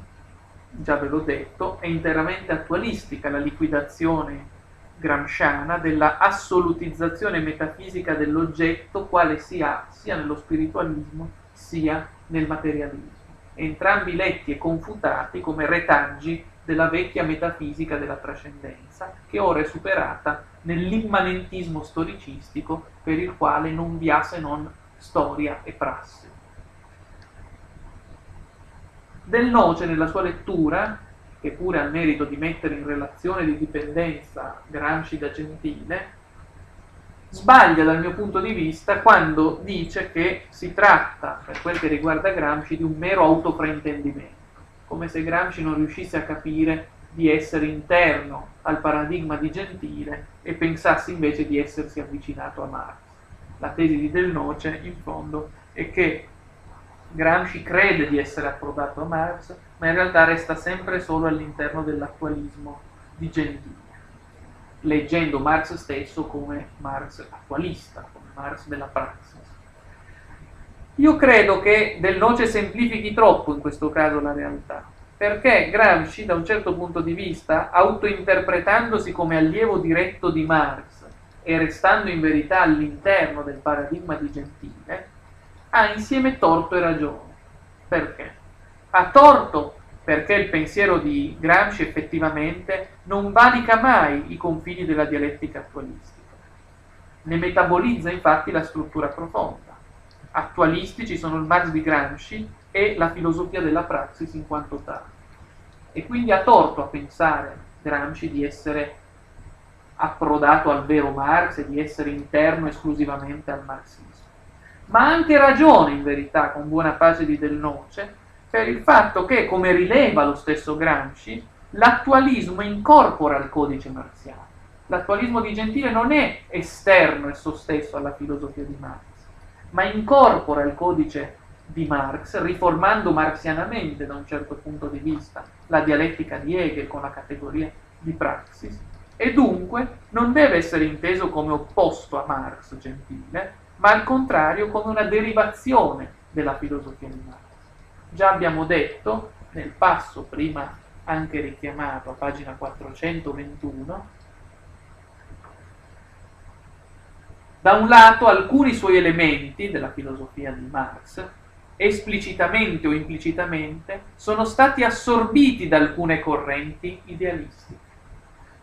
già ve l'ho detto, è interamente attualistica la liquidazione gramsciana della assolutizzazione metafisica dell'oggetto quale si ha sia nello spiritualismo sia nel materialismo, entrambi letti e confutati come retaggi della vecchia metafisica della trascendenza, che ora è superata nell'immanentismo storicistico per il quale non vi ha se non storia e prassi. Del Noce nella sua lettura che pure ha merito di mettere in relazione di dipendenza Gramsci da Gentile, sbaglia dal mio punto di vista quando dice che si tratta, per quel che riguarda Gramsci, di un mero autofraintendimento, come se Gramsci non riuscisse a capire di essere interno al paradigma di Gentile e pensasse invece di essersi avvicinato a Marx. La tesi di Del Noce, in fondo, è che Gramsci crede di essere approdato a Marx, ma in realtà resta sempre solo all'interno dell'attualismo di Gentile, leggendo Marx stesso come Marx attualista, come Marx della praxis. Io credo che Del Noce semplifichi troppo in questo caso la realtà, perché Gramsci, da un certo punto di vista, autointerpretandosi come allievo diretto di Marx e restando in verità all'interno del paradigma di Gentile, ha insieme torto e ragione. Perché? Ha torto perché il pensiero di Gramsci effettivamente non valica mai i confini della dialettica attualistica. Ne metabolizza infatti la struttura profonda. Attualistici sono il Marx di Gramsci e la filosofia della praxis in quanto tale. E quindi ha torto a pensare Gramsci di essere approdato al vero Marx e di essere interno esclusivamente al marxismo ma ha anche ragione in verità, con buona pace di Del Noce, per il fatto che, come rileva lo stesso Gramsci, l'attualismo incorpora il codice marziano. L'attualismo di Gentile non è esterno e stesso alla filosofia di Marx, ma incorpora il codice di Marx, riformando marxianamente da un certo punto di vista la dialettica di Hegel con la categoria di praxis, e dunque non deve essere inteso come opposto a Marx Gentile, ma al contrario come una derivazione della filosofia di Marx. Già abbiamo detto nel passo prima anche richiamato a pagina 421, da un lato alcuni suoi elementi della filosofia di Marx, esplicitamente o implicitamente, sono stati assorbiti da alcune correnti idealistiche.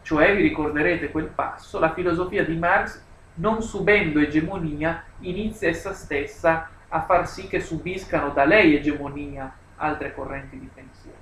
Cioè, vi ricorderete quel passo, la filosofia di Marx non subendo egemonia, inizia essa stessa a far sì che subiscano da lei egemonia altre correnti di pensiero.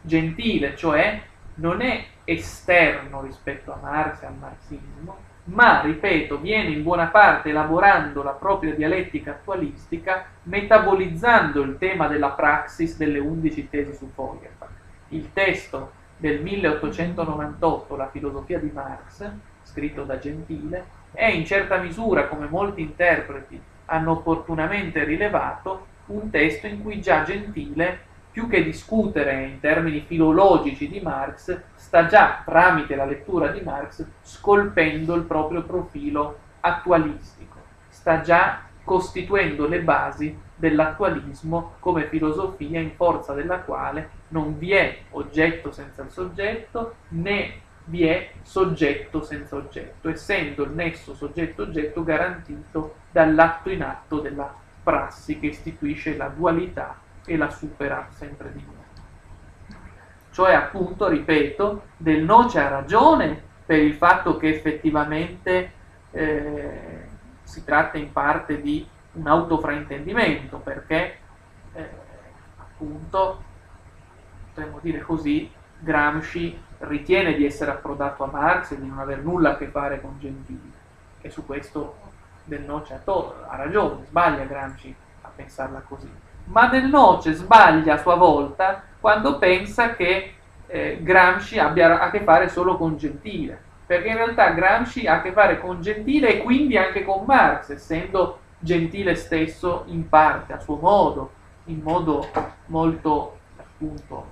Gentile, cioè, non è esterno rispetto a Marx e al marxismo, ma, ripeto, viene in buona parte elaborando la propria dialettica attualistica, metabolizzando il tema della praxis delle undici tesi su Feuerbach. Il testo del 1898, La filosofia di Marx, scritto da Gentile, è in certa misura, come molti interpreti hanno opportunamente rilevato, un testo in cui già Gentile, più che discutere in termini filologici di Marx, sta già, tramite la lettura di Marx, scolpendo il proprio profilo attualistico, sta già costituendo le basi dell'attualismo come filosofia in forza della quale non vi è oggetto senza il soggetto né vi è soggetto senza oggetto, essendo il nesso soggetto-oggetto garantito dall'atto in atto della prassi che istituisce la dualità e la supera sempre di nuovo. Cioè, appunto, ripeto, Del Noce ha ragione per il fatto che effettivamente eh, si tratta in parte di un autofraintendimento perché eh, appunto potremmo dire così Gramsci ritiene di essere approdato a Marx e di non aver nulla a che fare con Gentile e su questo del Noce ha ragione, sbaglia Gramsci a pensarla così. Ma del Noce sbaglia a sua volta quando pensa che eh, Gramsci abbia a che fare solo con Gentile, perché in realtà Gramsci ha a che fare con Gentile e quindi anche con Marx, essendo Gentile stesso in parte, a suo modo, in modo molto, appunto,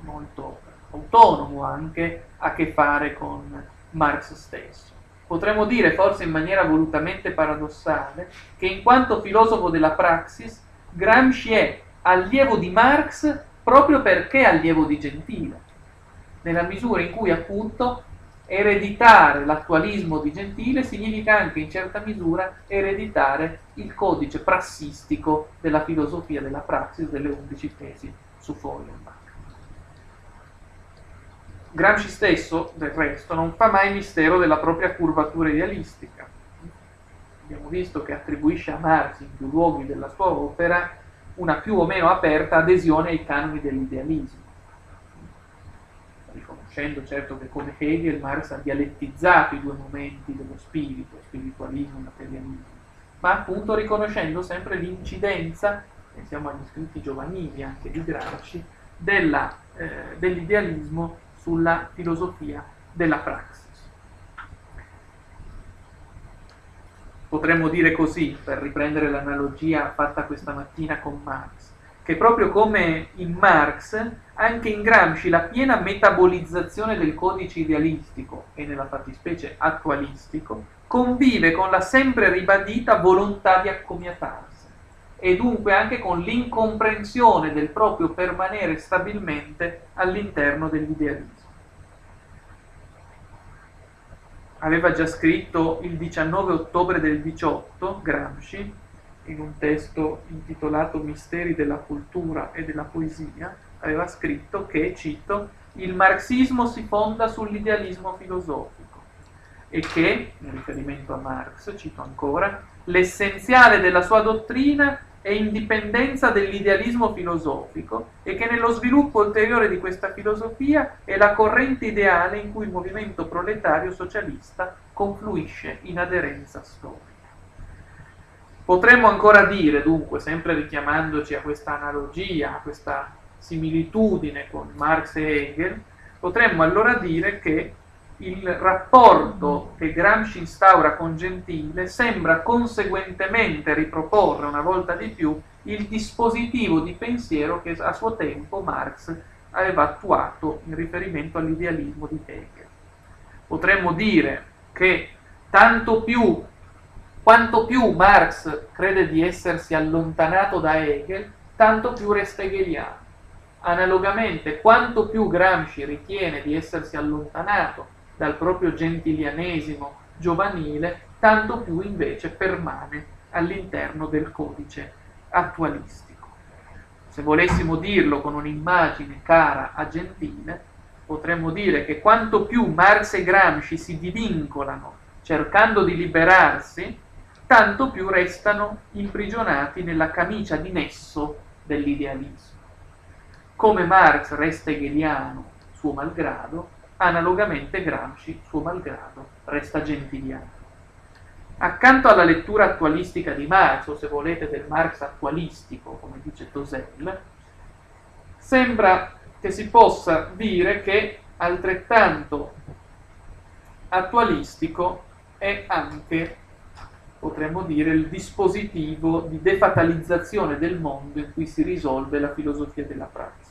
molto autonomo anche, a che fare con Marx stesso. Potremmo dire, forse in maniera volutamente paradossale, che in quanto filosofo della praxis, Gramsci è allievo di Marx proprio perché allievo di Gentile, nella misura in cui appunto ereditare l'attualismo di Gentile significa anche in certa misura ereditare il codice prassistico della filosofia della praxis delle undici tesi su Feuerbach. Gramsci stesso, del resto, non fa mai mistero della propria curvatura idealistica. Abbiamo visto che attribuisce a Marx in più luoghi della sua opera una più o meno aperta adesione ai canoni dell'idealismo, riconoscendo certo che come Hegel Marx ha dialettizzato i due momenti dello spirito, spiritualismo e materialismo, ma appunto riconoscendo sempre l'incidenza, pensiamo agli scritti giovanili anche di Gramsci, della, eh, dell'idealismo sulla filosofia della praxis. potremmo dire così, per riprendere l'analogia fatta questa mattina con Marx, che proprio come in Marx, anche in Gramsci la piena metabolizzazione del codice idealistico e nella fattispecie attualistico convive con la sempre ribadita volontà di accomiatarsi e dunque anche con l'incomprensione del proprio permanere stabilmente all'interno dell'idealismo. aveva già scritto il 19 ottobre del 18 Gramsci in un testo intitolato Misteri della cultura e della poesia, aveva scritto che, cito, il marxismo si fonda sull'idealismo filosofico e che, in riferimento a Marx, cito ancora, l'essenziale della sua dottrina e indipendenza dell'idealismo filosofico e che nello sviluppo ulteriore di questa filosofia è la corrente ideale in cui il movimento proletario socialista confluisce in aderenza storica. Potremmo ancora dire, dunque, sempre richiamandoci a questa analogia, a questa similitudine con Marx e Hegel, potremmo allora dire che il rapporto che Gramsci instaura con Gentile sembra conseguentemente riproporre una volta di più il dispositivo di pensiero che a suo tempo Marx aveva attuato in riferimento all'idealismo di Hegel. Potremmo dire che tanto più, quanto più Marx crede di essersi allontanato da Hegel, tanto più resta hegeliano. Analogamente, quanto più Gramsci ritiene di essersi allontanato dal proprio gentilianesimo giovanile, tanto più invece permane all'interno del codice attualistico. Se volessimo dirlo con un'immagine cara a Gentile, potremmo dire che quanto più Marx e Gramsci si divincolano cercando di liberarsi, tanto più restano imprigionati nella camicia di nesso dell'idealismo. Come Marx resta hegeliano suo malgrado, Analogamente Gramsci, suo malgrado, resta gentiliano. Accanto alla lettura attualistica di Marx, o se volete del Marx attualistico, come dice Tosel, sembra che si possa dire che altrettanto attualistico è anche, potremmo dire, il dispositivo di defatalizzazione del mondo in cui si risolve la filosofia della pratica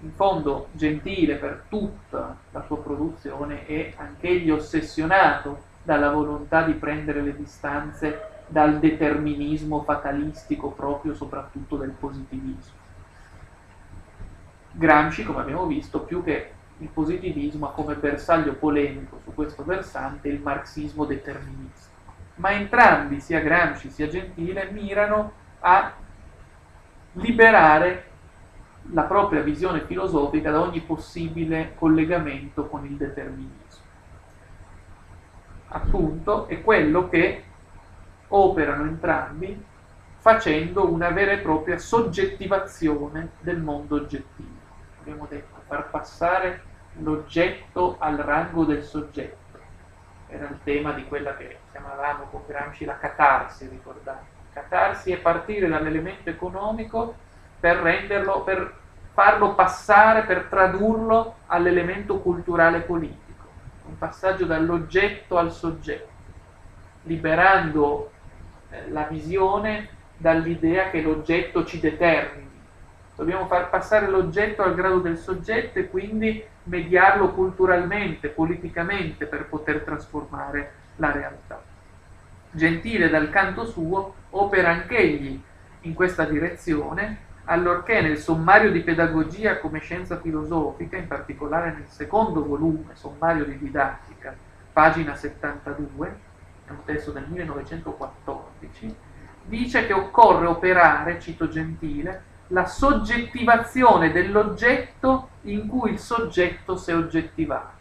in fondo gentile per tutta la sua produzione e anch'egli ossessionato dalla volontà di prendere le distanze dal determinismo fatalistico proprio soprattutto del positivismo. Gramsci, come abbiamo visto, più che il positivismo ha come bersaglio polemico su questo versante il marxismo determinista. Ma entrambi, sia Gramsci sia Gentile, mirano a liberare la propria visione filosofica da ogni possibile collegamento con il determinismo. Appunto è quello che operano entrambi facendo una vera e propria soggettivazione del mondo oggettivo. Abbiamo detto far passare l'oggetto al rango del soggetto. Era il tema di quella che chiamavamo con Gramsci la catarsi, ricordate. Catarsi è partire dall'elemento economico per renderlo, per farlo passare, per tradurlo all'elemento culturale politico. Un passaggio dall'oggetto al soggetto, liberando eh, la visione dall'idea che l'oggetto ci determini. Dobbiamo far passare l'oggetto al grado del soggetto e quindi mediarlo culturalmente, politicamente per poter trasformare la realtà. Gentile dal canto suo opera anch'egli in questa direzione, allorché nel sommario di pedagogia come scienza filosofica, in particolare nel secondo volume, sommario di didattica, pagina 72, è un testo del 1914, dice che occorre operare, cito Gentile, la soggettivazione dell'oggetto in cui il soggetto si è oggettivato.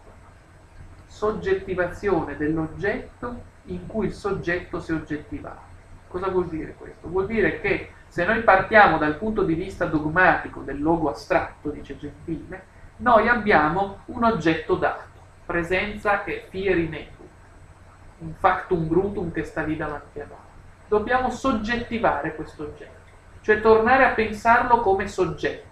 Soggettivazione dell'oggetto in cui il soggetto si è oggettivato. Cosa vuol dire questo? Vuol dire che se noi partiamo dal punto di vista dogmatico del logo astratto, dice Gentile, noi abbiamo un oggetto dato, presenza che fieri nebu, un factum brutum che sta lì davanti a noi dobbiamo soggettivare questo oggetto, cioè tornare a pensarlo come soggetto.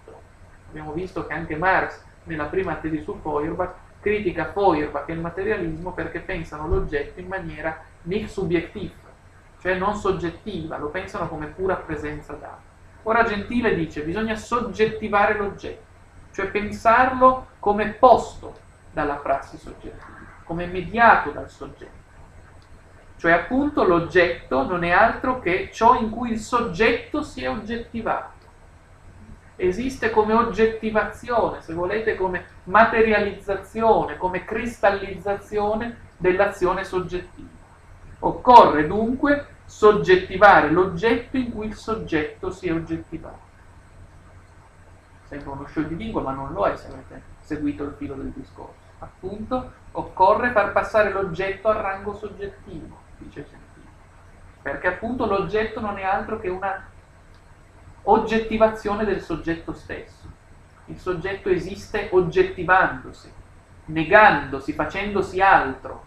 Abbiamo visto che anche Marx, nella prima tesi su Feuerbach, critica Feuerbach e il materialismo perché pensano l'oggetto in maniera nicht subjektiv, cioè non soggettiva, lo pensano come pura presenza data. Ora Gentile dice bisogna soggettivare l'oggetto, cioè pensarlo come posto dalla prassi soggettiva, come mediato dal soggetto. Cioè appunto l'oggetto non è altro che ciò in cui il soggetto si è oggettivato. Esiste come oggettivazione, se volete come materializzazione, come cristallizzazione dell'azione soggettiva. Occorre dunque soggettivare l'oggetto in cui il soggetto si è oggettivato. Sembra uno scioglilingua, ma non lo è se avete seguito il filo del discorso. Appunto, occorre far passare l'oggetto al rango soggettivo dice Gentile, perché appunto l'oggetto non è altro che una oggettivazione del soggetto stesso. Il soggetto esiste oggettivandosi, negandosi, facendosi altro.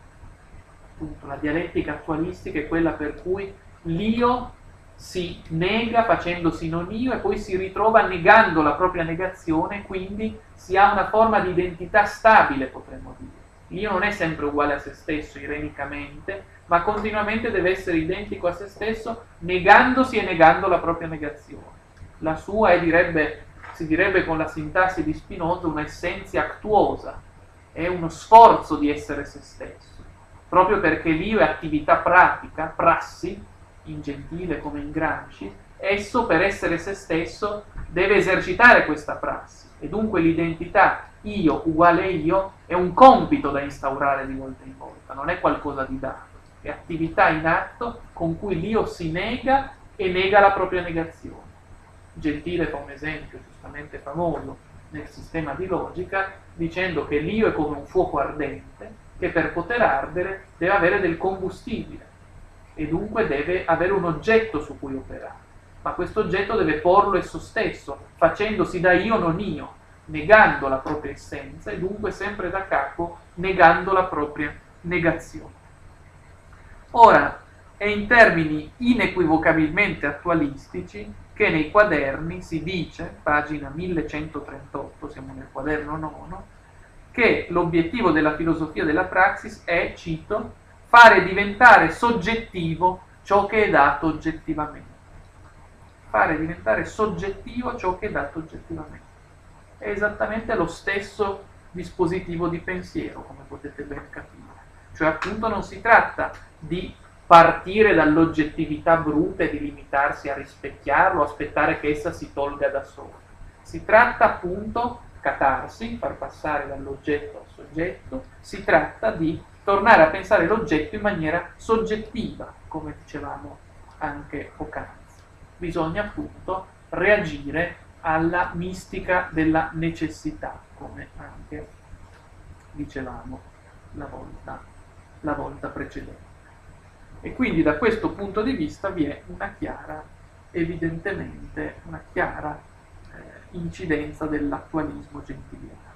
Appunto, la dialettica attualistica è quella per cui l'io si nega facendosi non io e poi si ritrova negando la propria negazione, quindi si ha una forma di identità stabile, potremmo dire. L'io non è sempre uguale a se stesso irenicamente, ma continuamente deve essere identico a se stesso, negandosi e negando la propria negazione. La sua è, direbbe, si direbbe con la sintassi di Spinoza, un'essenza actuosa, è uno sforzo di essere se stesso, proprio perché l'io è attività pratica, prassi, in Gentile come in Gramsci, esso per essere se stesso deve esercitare questa prassi e dunque l'identità io uguale io è un compito da instaurare di volta in volta, non è qualcosa di dato è attività in atto con cui l'io si nega e nega la propria negazione. Gentile fa un esempio giustamente famoso nel sistema di logica dicendo che l'io è come un fuoco ardente che per poter ardere deve avere del combustibile e dunque deve avere un oggetto su cui operare. Ma questo oggetto deve porlo esso stesso, facendosi da io non io, negando la propria essenza e dunque sempre da capo negando la propria negazione. Ora, è in termini inequivocabilmente attualistici che nei quaderni si dice, pagina 1138, siamo nel quaderno nono, che l'obiettivo della filosofia della praxis è, cito, fare diventare soggettivo ciò che è dato oggettivamente. Fare diventare soggettivo ciò che è dato oggettivamente. È esattamente lo stesso dispositivo di pensiero, come potete ben capire. Cioè appunto non si tratta di partire dall'oggettività bruta e di limitarsi a rispecchiarlo, aspettare che essa si tolga da sola. Si tratta appunto, catarsi, far passare dall'oggetto al soggetto, si tratta di tornare a pensare l'oggetto in maniera soggettiva, come dicevamo anche poc'anzi. Bisogna appunto reagire alla mistica della necessità, come anche dicevamo la volta, la volta precedente. E quindi da questo punto di vista vi è una chiara, evidentemente, una chiara incidenza dell'attualismo gentiliano.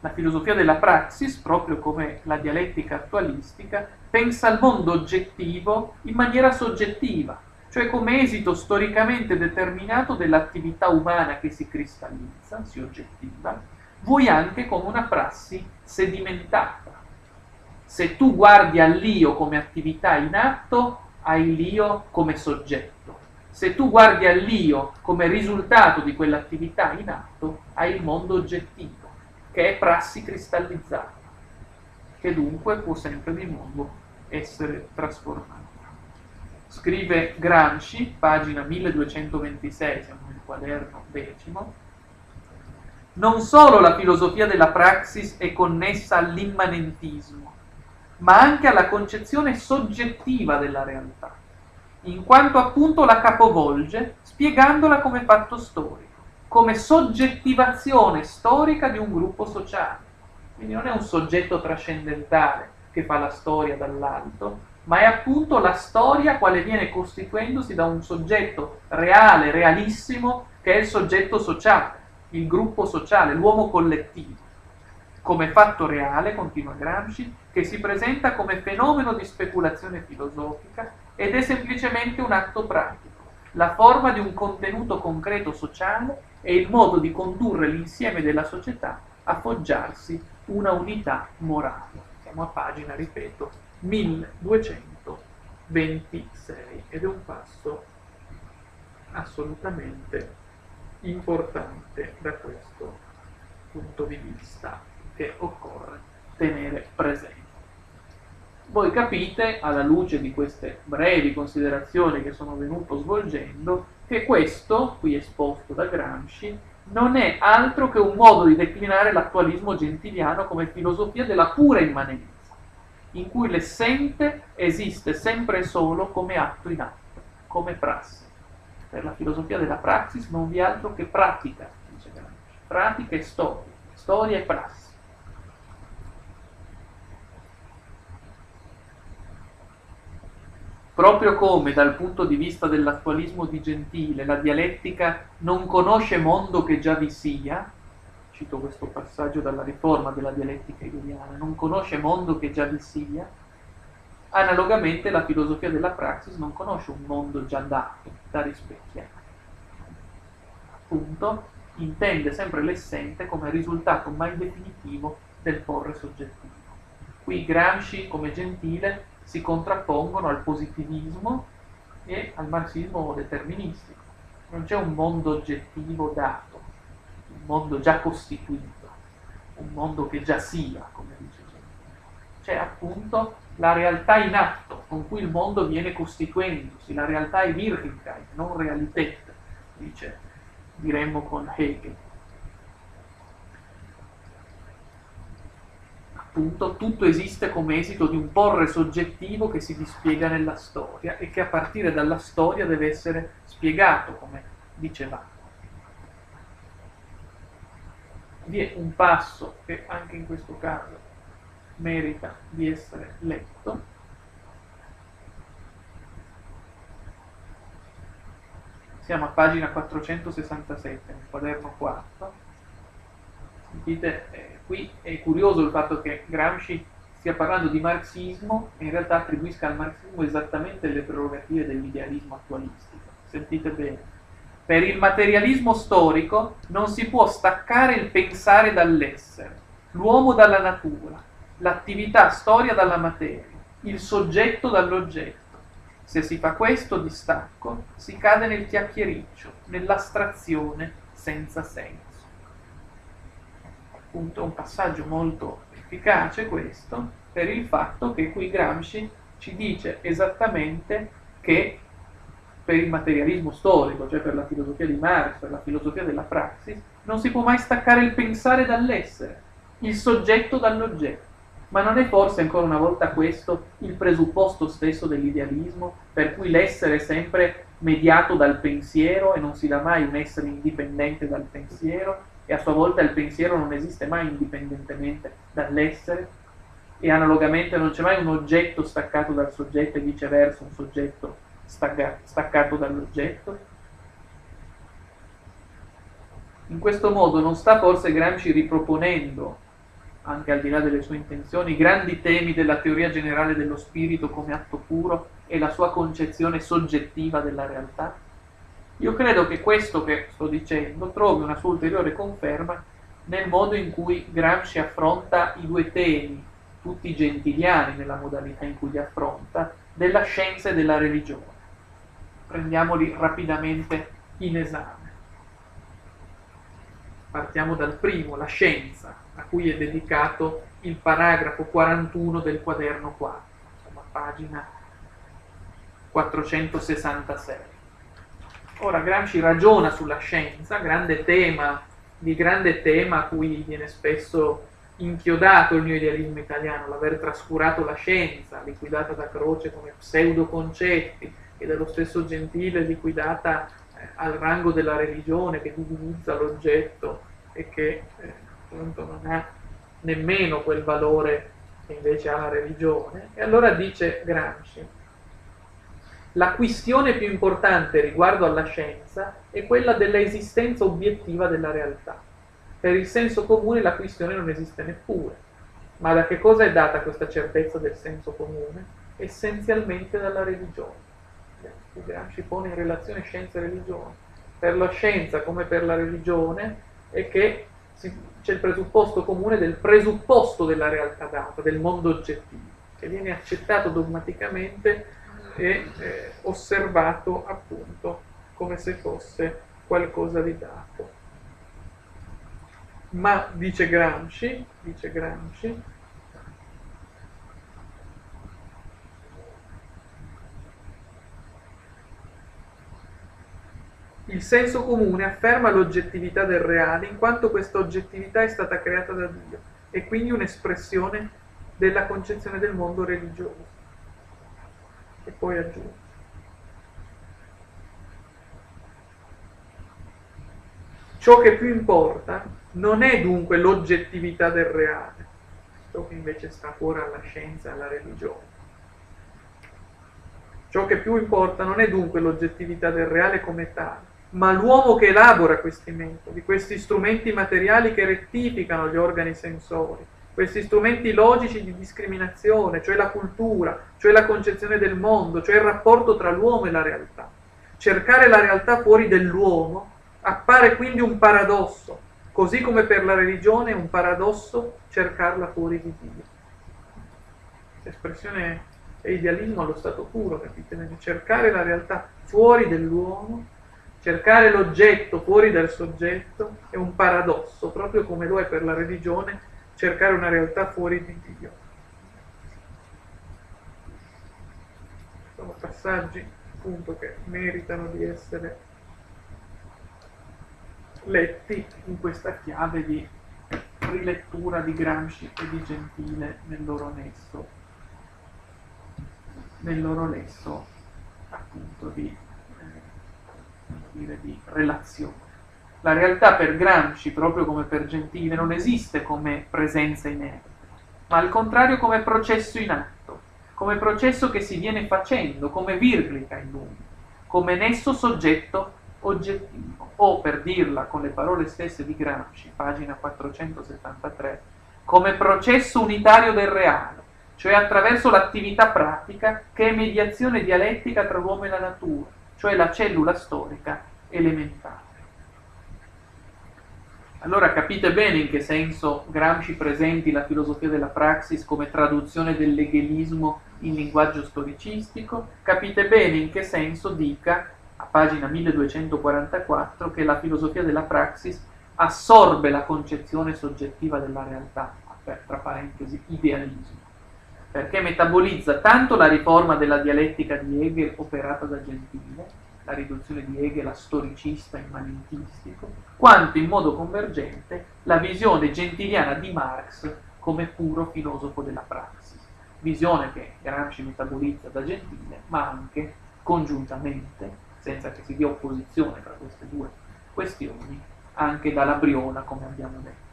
La filosofia della praxis, proprio come la dialettica attualistica, pensa al mondo oggettivo in maniera soggettiva, cioè come esito storicamente determinato dell'attività umana che si cristallizza, si oggettiva, vuoi anche come una prassi sedimentata. Se tu guardi all'io come attività in atto, hai l'io come soggetto. Se tu guardi all'io come risultato di quell'attività in atto, hai il mondo oggettivo che è prassi cristallizzata, che dunque può sempre di nuovo essere trasformata. Scrive Gramsci, pagina 1226, siamo nel quaderno decimo, non solo la filosofia della praxis è connessa all'immanentismo, ma anche alla concezione soggettiva della realtà, in quanto appunto la capovolge spiegandola come fatto storico come soggettivazione storica di un gruppo sociale. Quindi non è un soggetto trascendentale che fa la storia dall'alto, ma è appunto la storia quale viene costituendosi da un soggetto reale, realissimo, che è il soggetto sociale, il gruppo sociale, l'uomo collettivo. Come fatto reale, continua Gramsci, che si presenta come fenomeno di speculazione filosofica ed è semplicemente un atto pratico, la forma di un contenuto concreto sociale è il modo di condurre l'insieme della società a foggiarsi una unità morale. Siamo a pagina, ripeto, 1226 ed è un passo assolutamente importante da questo punto di vista che occorre tenere presente. Voi capite, alla luce di queste brevi considerazioni che sono venuto svolgendo, che questo, qui esposto da Gramsci, non è altro che un modo di declinare l'attualismo gentiliano come filosofia della pura immanenza, in cui l'essente esiste sempre e solo come atto in atto, come prassi. Per la filosofia della praxis non vi è altro che pratica, dice Gramsci, pratica e storia, storia e prassi. Proprio come dal punto di vista dell'attualismo di Gentile la dialettica non conosce mondo che già vi sia, cito questo passaggio dalla riforma della dialettica hegeliana, non conosce mondo che già vi sia, analogamente la filosofia della praxis non conosce un mondo già dato, da rispecchiare. Appunto, intende sempre l'essente come risultato mai definitivo del porre soggettivo. Qui Gramsci, come Gentile, si contrappongono al positivismo e al marxismo deterministico. Non c'è un mondo oggettivo dato, un mondo già costituito, un mondo che già sia, come dice Gentile. C'è appunto la realtà in atto con cui il mondo viene costituendosi, la realtà è Wirklichkeit, non Realität, dice, diremmo con Hegel. Appunto tutto esiste come esito di un porre soggettivo che si dispiega nella storia e che a partire dalla storia deve essere spiegato, come dicevamo. Vi è un passo che anche in questo caso merita di essere letto. Siamo a pagina 467, nel quaderno 4 Sentite, eh, qui è curioso il fatto che Gramsci stia parlando di marxismo e in realtà attribuisca al marxismo esattamente le prerogative dell'idealismo attualistico. Sentite bene. Per il materialismo storico non si può staccare il pensare dall'essere, l'uomo dalla natura, l'attività storia dalla materia, il soggetto dall'oggetto. Se si fa questo distacco, si cade nel chiacchiericcio, nell'astrazione senza senso appunto un passaggio molto efficace questo per il fatto che qui Gramsci ci dice esattamente che per il materialismo storico, cioè per la filosofia di Marx, per la filosofia della praxis, non si può mai staccare il pensare dall'essere, il soggetto dall'oggetto. Ma non è forse ancora una volta questo il presupposto stesso dell'idealismo, per cui l'essere è sempre mediato dal pensiero e non si dà mai un essere indipendente dal pensiero, e a sua volta il pensiero non esiste mai indipendentemente dall'essere. e analogamente non c'è mai un oggetto staccato dal soggetto e viceversa un soggetto staccato dall'oggetto. In questo modo non sta forse Gramsci riproponendo, anche al di là delle sue intenzioni, i grandi temi della teoria generale dello spirito come atto puro e la sua concezione soggettiva della realtà? Io credo che questo che sto dicendo trovi una sua ulteriore conferma nel modo in cui Gramsci affronta i due temi, tutti gentiliani nella modalità in cui li affronta, della scienza e della religione. Prendiamoli rapidamente in esame. Partiamo dal primo, la scienza, a cui è dedicato il paragrafo 41 del quaderno 4, insomma pagina 466. Ora Gramsci ragiona sulla scienza, grande tema, di grande tema a cui viene spesso inchiodato il mio idealismo italiano, l'aver trascurato la scienza, liquidata da Croce come pseudoconcetti, e dallo stesso Gentile liquidata eh, al rango della religione che divinizza l'oggetto e che eh, appunto non ha nemmeno quel valore che invece ha la religione. E allora dice Gramsci, la questione più importante riguardo alla scienza è quella dell'esistenza obiettiva della realtà. Per il senso comune la questione non esiste neppure. Ma da che cosa è data questa certezza del senso comune? Essenzialmente dalla religione. Gramsci pone in relazione scienza e religione. Per la scienza come per la religione è che c'è il presupposto comune del presupposto della realtà data, del mondo oggettivo, che viene accettato dogmaticamente e eh, osservato appunto come se fosse qualcosa di dato. Ma dice Gramsci, dice Gramsci Il senso comune afferma l'oggettività del reale in quanto questa oggettività è stata creata da Dio e quindi un'espressione della concezione del mondo religioso. E poi aggiunge. Ciò che più importa non è dunque l'oggettività del reale, ciò che invece sta fuori alla scienza e alla religione. Ciò che più importa non è dunque l'oggettività del reale come tale, ma l'uomo che elabora questi metodi, questi strumenti materiali che rettificano gli organi sensori, questi strumenti logici di discriminazione, cioè la cultura, cioè la concezione del mondo, cioè il rapporto tra l'uomo e la realtà. Cercare la realtà fuori dell'uomo appare quindi un paradosso, così come per la religione è un paradosso cercarla fuori di Dio. L'espressione è idealismo allo stato puro, capite? Cercare la realtà fuori dell'uomo Cercare l'oggetto fuori dal soggetto è un paradosso, proprio come lo è per la religione cercare una realtà fuori di Dio. Sono passaggi appunto che meritano di essere letti in questa chiave di rilettura di Gramsci e di Gentile nel loro nesso, nel loro nesso appunto di dire, di relazione. La realtà per Gramsci, proprio come per Gentile, non esiste come presenza inerte, ma al contrario come processo in atto, come processo che si viene facendo, come virglica in lui, come nesso soggetto oggettivo, o per dirla con le parole stesse di Gramsci, pagina 473, come processo unitario del reale, cioè attraverso l'attività pratica che è mediazione dialettica tra l'uomo e la natura, cioè la cellula storica elementare. Allora capite bene in che senso Gramsci presenti la filosofia della praxis come traduzione del leghelismo in linguaggio storicistico, capite bene in che senso dica, a pagina 1244, che la filosofia della praxis assorbe la concezione soggettiva della realtà, tra parentesi idealismo, perché metabolizza tanto la riforma della dialettica di Hegel operata da Gentile, la riduzione di Hegel a storicista immanentistico, quanto in modo convergente la visione gentiliana di Marx come puro filosofo della praxis, visione che Gramsci metabolizza da Gentile, ma anche congiuntamente, senza che si dia opposizione tra queste due questioni, anche dalla Briona, come abbiamo detto.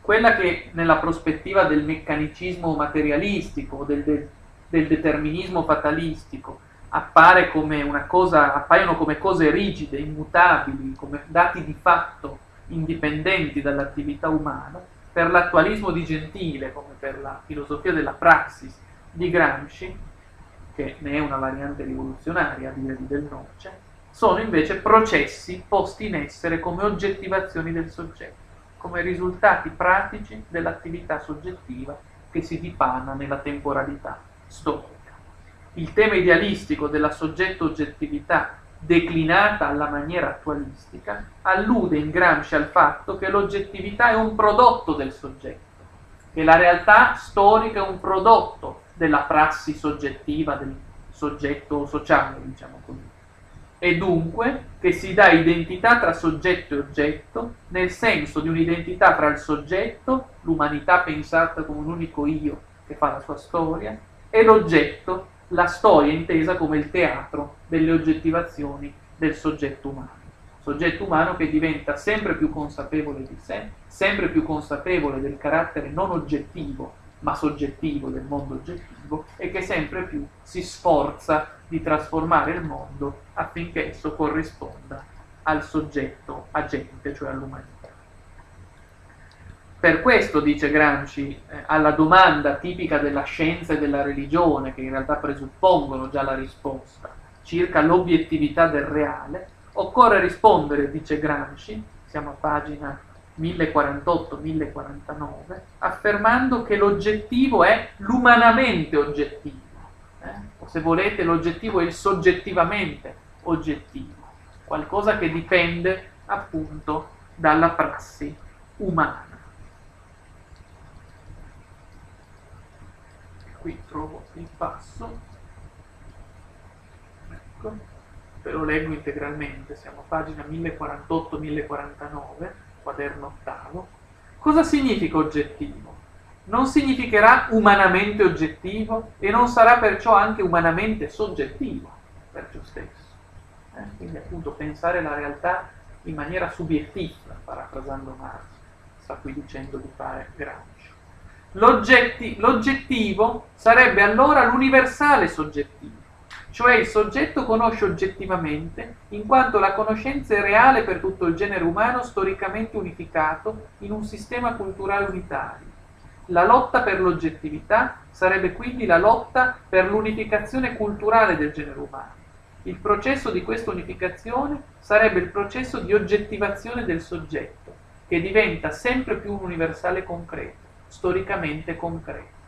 quella che nella prospettiva del meccanicismo materialistico, del, del, del determinismo fatalistico, appare come una cosa, appaiono come cose rigide, immutabili, come dati di fatto indipendenti dall'attività umana, per l'attualismo di Gentile, come per la filosofia della praxis di Gramsci, che ne è una variante rivoluzionaria a dire di Del Noce, sono invece processi posti in essere come oggettivazioni del soggetto, come risultati pratici dell'attività soggettiva che si dipana nella temporalità storica. Il tema idealistico della soggetto-oggettività declinata alla maniera attualistica, allude in Gramsci al fatto che l'oggettività è un prodotto del soggetto, che la realtà storica è un prodotto della prassi soggettiva del soggetto sociale, diciamo così, e dunque che si dà identità tra soggetto e oggetto nel senso di un'identità tra il soggetto, l'umanità pensata come un unico io che fa la sua storia, e l'oggetto, la storia intesa come il teatro delle oggettivazioni del soggetto umano. Soggetto umano che diventa sempre più consapevole di sé, sempre più consapevole del carattere non oggettivo ma soggettivo del mondo oggettivo e che sempre più si sforza di trasformare il mondo affinché esso corrisponda al soggetto agente, cioè all'umanità. Per questo, dice Gramsci, eh, alla domanda tipica della scienza e della religione, che in realtà presuppongono già la risposta, circa l'obiettività del reale, occorre rispondere, dice Gramsci, siamo a pagina 1048-1049, affermando che l'oggettivo è l'umanamente oggettivo, eh? o se volete l'oggettivo è il soggettivamente oggettivo, qualcosa che dipende appunto dalla prassi umana. Qui trovo il passo ecco ve lo leggo integralmente siamo a pagina 1048-1049 quaderno ottavo cosa significa oggettivo? non significherà umanamente oggettivo e non sarà perciò anche umanamente soggettivo per ciò stesso eh? quindi appunto pensare la realtà in maniera subiettiva parafrasando Marx sta qui dicendo di fare Gramsci L'oggetti, l'oggettivo sarebbe allora l'universale soggettivo, cioè il soggetto conosce oggettivamente in quanto la conoscenza è reale per tutto il genere umano storicamente unificato in un sistema culturale unitario. La lotta per l'oggettività sarebbe quindi la lotta per l'unificazione culturale del genere umano. Il processo di questa unificazione sarebbe il processo di oggettivazione del soggetto, che diventa sempre più un universale concreto storicamente concreto.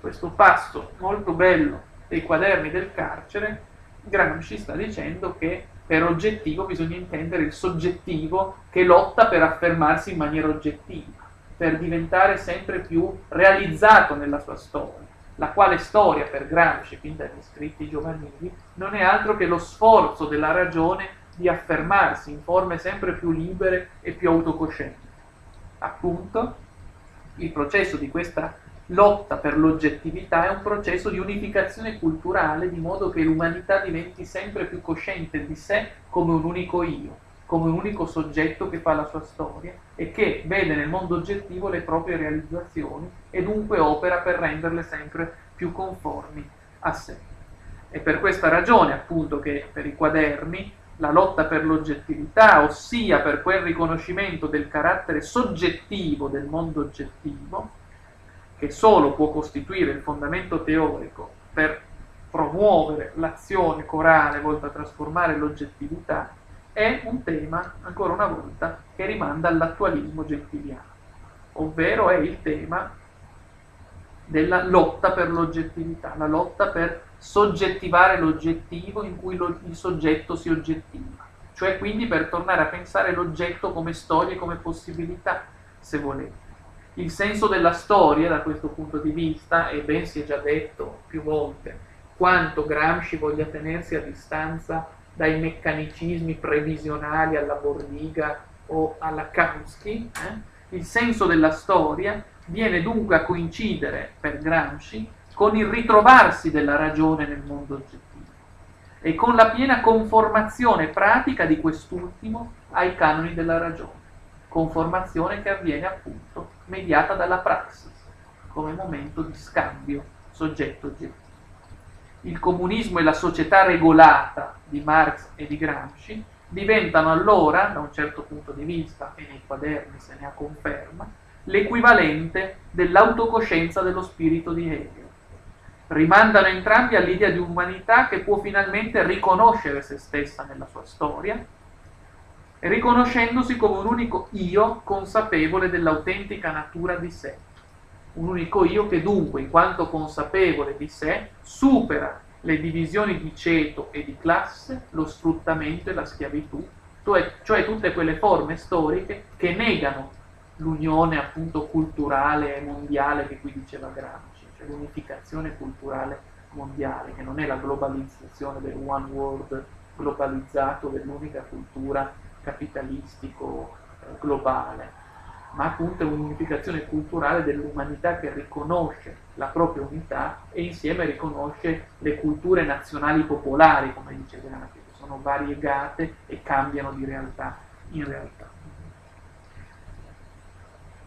Questo passo molto bello dei quaderni del carcere, Gramsci sta dicendo che per oggettivo bisogna intendere il soggettivo che lotta per affermarsi in maniera oggettiva, per diventare sempre più realizzato nella sua storia, la quale storia per Gramsci, fin dagli scritti giovanili, non è altro che lo sforzo della ragione di affermarsi in forme sempre più libere e più autocoscienti. Appunto, il processo di questa lotta per l'oggettività è un processo di unificazione culturale di modo che l'umanità diventi sempre più cosciente di sé come un unico io, come un unico soggetto che fa la sua storia e che vede nel mondo oggettivo le proprie realizzazioni e dunque opera per renderle sempre più conformi a sé. È per questa ragione appunto che per i quaderni la lotta per l'oggettività, ossia per quel riconoscimento del carattere soggettivo del mondo oggettivo, che solo può costituire il fondamento teorico per promuovere l'azione corale volta a trasformare l'oggettività, è un tema, ancora una volta, che rimanda all'attualismo gentiliano, ovvero è il tema della lotta per l'oggettività, la lotta per soggettivare l'oggettivo in cui lo, il soggetto si oggettiva, cioè quindi per tornare a pensare l'oggetto come storia e come possibilità, se volete. Il senso della storia da questo punto di vista, e ben si è già detto più volte, quanto Gramsci voglia tenersi a distanza dai meccanismi previsionali alla Bordiga o alla Kautsky, eh? il senso della storia viene dunque a coincidere per Gramsci con il ritrovarsi della ragione nel mondo oggettivo e con la piena conformazione pratica di quest'ultimo ai canoni della ragione, conformazione che avviene appunto mediata dalla praxis, come momento di scambio soggetto-oggettivo. Il comunismo e la società regolata di Marx e di Gramsci diventano allora, da un certo punto di vista, e nei quaderni se ne ha conferma, l'equivalente dell'autocoscienza dello spirito di Hegel. Rimandano entrambi all'idea di umanità che può finalmente riconoscere se stessa nella sua storia, riconoscendosi come un unico io consapevole dell'autentica natura di sé. Un unico io che dunque, in quanto consapevole di sé, supera le divisioni di ceto e di classe, lo sfruttamento e la schiavitù, cioè, cioè tutte quelle forme storiche che negano l'unione appunto culturale e mondiale che qui diceva cioè l'unificazione culturale mondiale, che non è la globalizzazione del one world globalizzato dell'unica cultura capitalistico eh, globale, ma appunto è un'unificazione culturale dell'umanità che riconosce la propria unità e insieme riconosce le culture nazionali popolari, come dice Gramsci, che sono variegate e cambiano di realtà in realtà.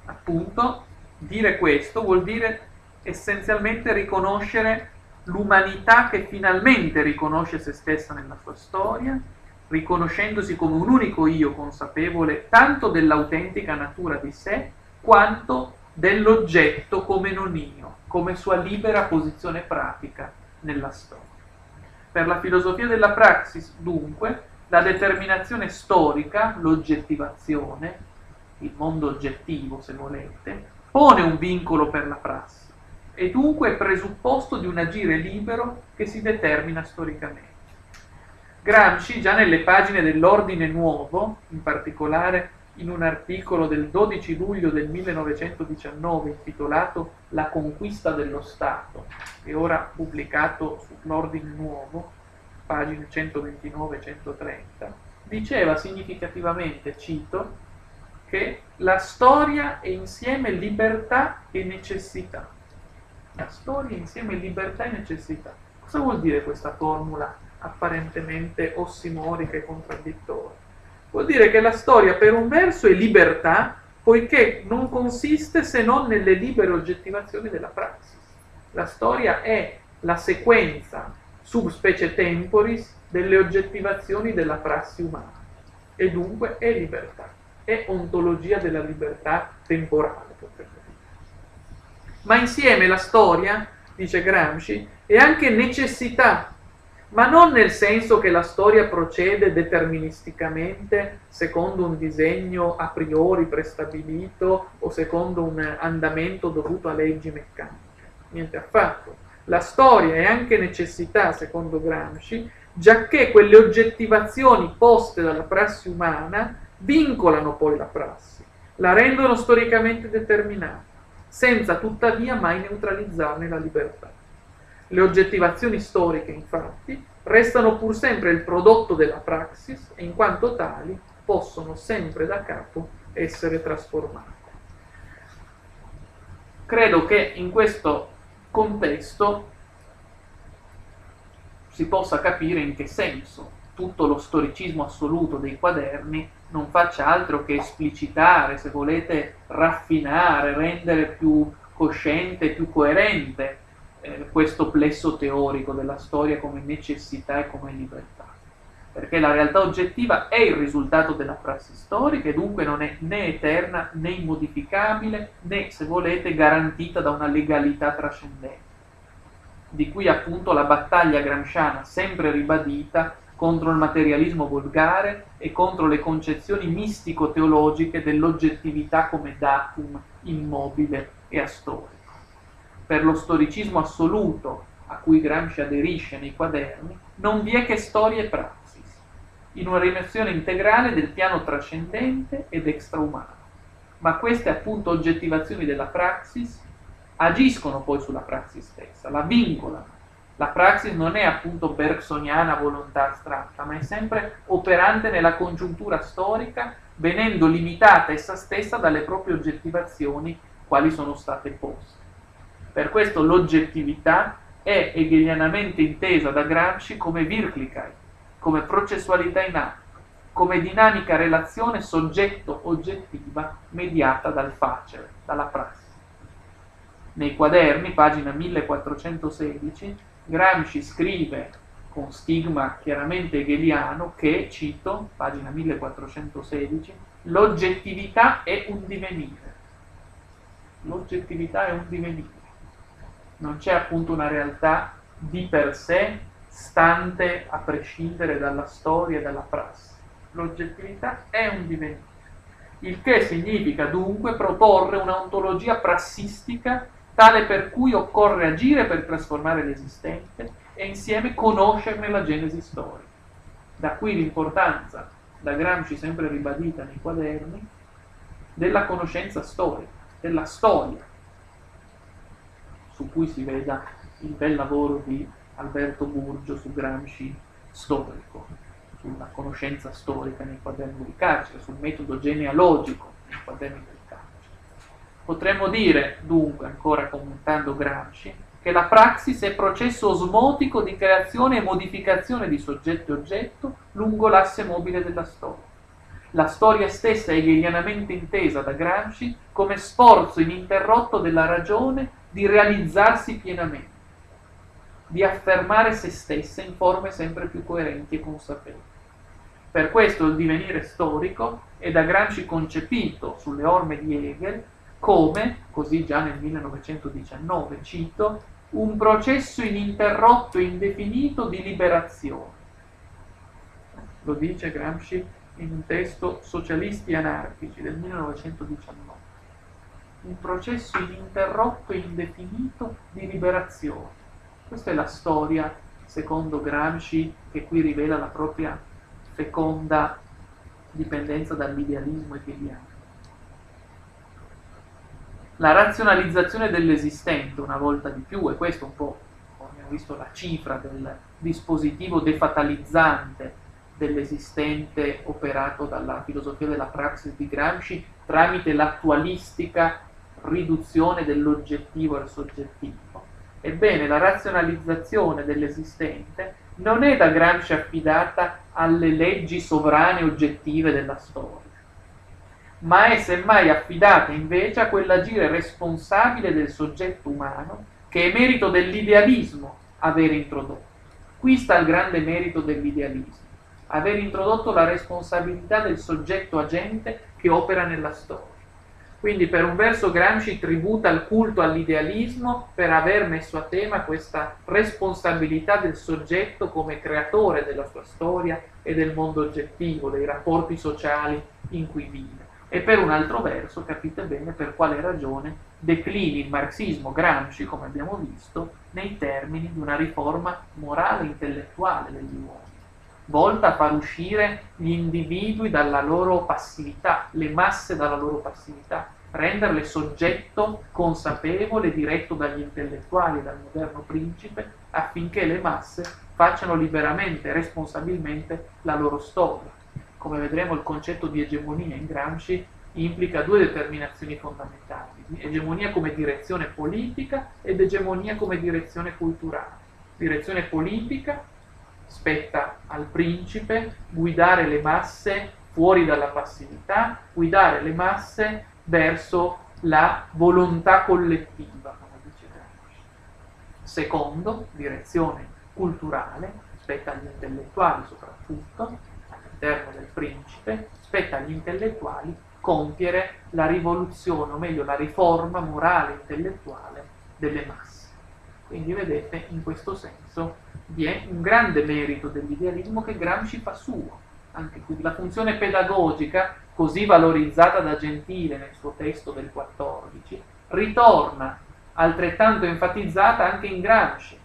Appunto, dire questo vuol dire essenzialmente riconoscere l'umanità che finalmente riconosce se stessa nella sua storia, riconoscendosi come un unico io consapevole tanto dell'autentica natura di sé quanto dell'oggetto come non io, come sua libera posizione pratica nella storia. Per la filosofia della praxis, dunque, la determinazione storica, l'oggettivazione, il mondo oggettivo se volete, pone un vincolo per la prassi e dunque è presupposto di un agire libero che si determina storicamente. Gramsci, già nelle pagine dell'Ordine Nuovo, in particolare in un articolo del 12 luglio del 1919 intitolato La conquista dello Stato, e ora pubblicato sull'Ordine Nuovo, pagine 129-130, diceva significativamente, cito, che la storia è insieme libertà e necessità. La storia insieme libertà e necessità. Cosa vuol dire questa formula apparentemente ossimorica e contraddittoria. Vuol dire che la storia per un verso è libertà, poiché non consiste se non nelle libere oggettivazioni della praxis. La storia è la sequenza sub specie temporis delle oggettivazioni della prassi umana e dunque è libertà, è ontologia della libertà temporale. Ma insieme la storia, dice Gramsci, è anche necessità ma non nel senso che la storia procede deterministicamente secondo un disegno a priori prestabilito o secondo un andamento dovuto a leggi meccaniche. Niente affatto. La storia è anche necessità, secondo Gramsci, giacché quelle oggettivazioni poste dalla prassi umana vincolano poi la prassi, la rendono storicamente determinata, senza tuttavia mai neutralizzarne la libertà. Le oggettivazioni storiche, infatti, restano pur sempre il prodotto della praxis e in quanto tali possono sempre da capo essere trasformate. Credo che in questo contesto si possa capire in che senso tutto lo storicismo assoluto dei quaderni non faccia altro che esplicitare, se volete, raffinare, rendere più cosciente, più coerente eh, questo plesso teorico della storia come necessità e come libertà. Perché la realtà oggettiva è il risultato della prassi storica e dunque non è né eterna né immodificabile né, se volete, garantita da una legalità trascendente. Di cui appunto la battaglia gramsciana sempre ribadita contro il materialismo volgare e contro le concezioni mistico-teologiche dell'oggettività come datum immobile e astorico per lo storicismo assoluto a cui Gramsci aderisce nei quaderni, non vi è che storia e praxis, in una rimozione integrale del piano trascendente ed extraumano. Ma queste appunto oggettivazioni della praxis agiscono poi sulla praxis stessa, la vincolano. La praxis non è appunto bergsoniana volontà astratta, ma è sempre operante nella congiuntura storica, venendo limitata essa stessa dalle proprie oggettivazioni quali sono state poste. Per questo l'oggettività è hegelianamente intesa da Gramsci come Wirklichkeit, come processualità in atto, come dinamica relazione soggetto-oggettiva mediata dal facere, dalla prassi. Nei quaderni, pagina 1416, Gramsci scrive con stigma chiaramente hegeliano che, cito, pagina 1416, l'oggettività è un divenire. L'oggettività è un divenire. Non c'è appunto una realtà di per sé stante a prescindere dalla storia e dalla prassi. L'oggettività è un divenire. Il che significa dunque proporre un'ontologia prassistica tale per cui occorre agire per trasformare l'esistente e insieme conoscerne la genesi storica. Da qui l'importanza, da Gramsci sempre ribadita nei quaderni, della conoscenza storica, della storia, su cui si veda il bel lavoro di Alberto Burgio su Gramsci storico, sulla conoscenza storica nei quaderni di carcere, sul metodo genealogico nei quaderni del Potremmo dire, dunque, ancora commentando Gramsci, che la praxis è processo osmotico di creazione e modificazione di soggetto e oggetto lungo l'asse mobile della storia. La storia stessa è hegelianamente intesa da Gramsci come sforzo ininterrotto della ragione di realizzarsi pienamente, di affermare se stessa in forme sempre più coerenti e consapevoli. Per questo il divenire storico è da Gramsci concepito sulle orme di Hegel come, così già nel 1919 cito, un processo ininterrotto e indefinito di liberazione. Lo dice Gramsci in un testo Socialisti anarchici del 1919. Un processo ininterrotto e indefinito di liberazione. Questa è la storia, secondo Gramsci, che qui rivela la propria feconda dipendenza dall'idealismo hegeliano la razionalizzazione dell'esistente una volta di più, e questo un po', abbiamo visto, la cifra del dispositivo defatalizzante dell'esistente operato dalla filosofia della praxis di Gramsci tramite l'attualistica riduzione dell'oggettivo al soggettivo. Ebbene, la razionalizzazione dell'esistente non è da Gramsci affidata alle leggi sovrane oggettive della storia ma è semmai affidata invece a quell'agire responsabile del soggetto umano che è merito dell'idealismo aver introdotto. Qui sta il grande merito dell'idealismo, aver introdotto la responsabilità del soggetto agente che opera nella storia. Quindi per un verso Gramsci tributa il culto all'idealismo per aver messo a tema questa responsabilità del soggetto come creatore della sua storia e del mondo oggettivo, dei rapporti sociali in cui vive e per un altro verso capite bene per quale ragione declini il marxismo Gramsci, come abbiamo visto, nei termini di una riforma morale e intellettuale degli uomini, volta a far uscire gli individui dalla loro passività, le masse dalla loro passività, renderle soggetto consapevole, diretto dagli intellettuali e dal moderno principe, affinché le masse facciano liberamente e responsabilmente la loro storia come vedremo il concetto di egemonia in Gramsci implica due determinazioni fondamentali, egemonia come direzione politica ed egemonia come direzione culturale. Direzione politica spetta al principe guidare le masse fuori dalla passività, guidare le masse verso la volontà collettiva, come dice Gramsci. Secondo, direzione culturale, spetta agli intellettuali soprattutto, all'interno del principe, spetta agli intellettuali compiere la rivoluzione, o meglio la riforma morale e intellettuale delle masse. Quindi vedete, in questo senso vi è un grande merito dell'idealismo che Gramsci fa suo. Anche qui la funzione pedagogica, così valorizzata da Gentile nel suo testo del 14, ritorna altrettanto enfatizzata anche in Gramsci.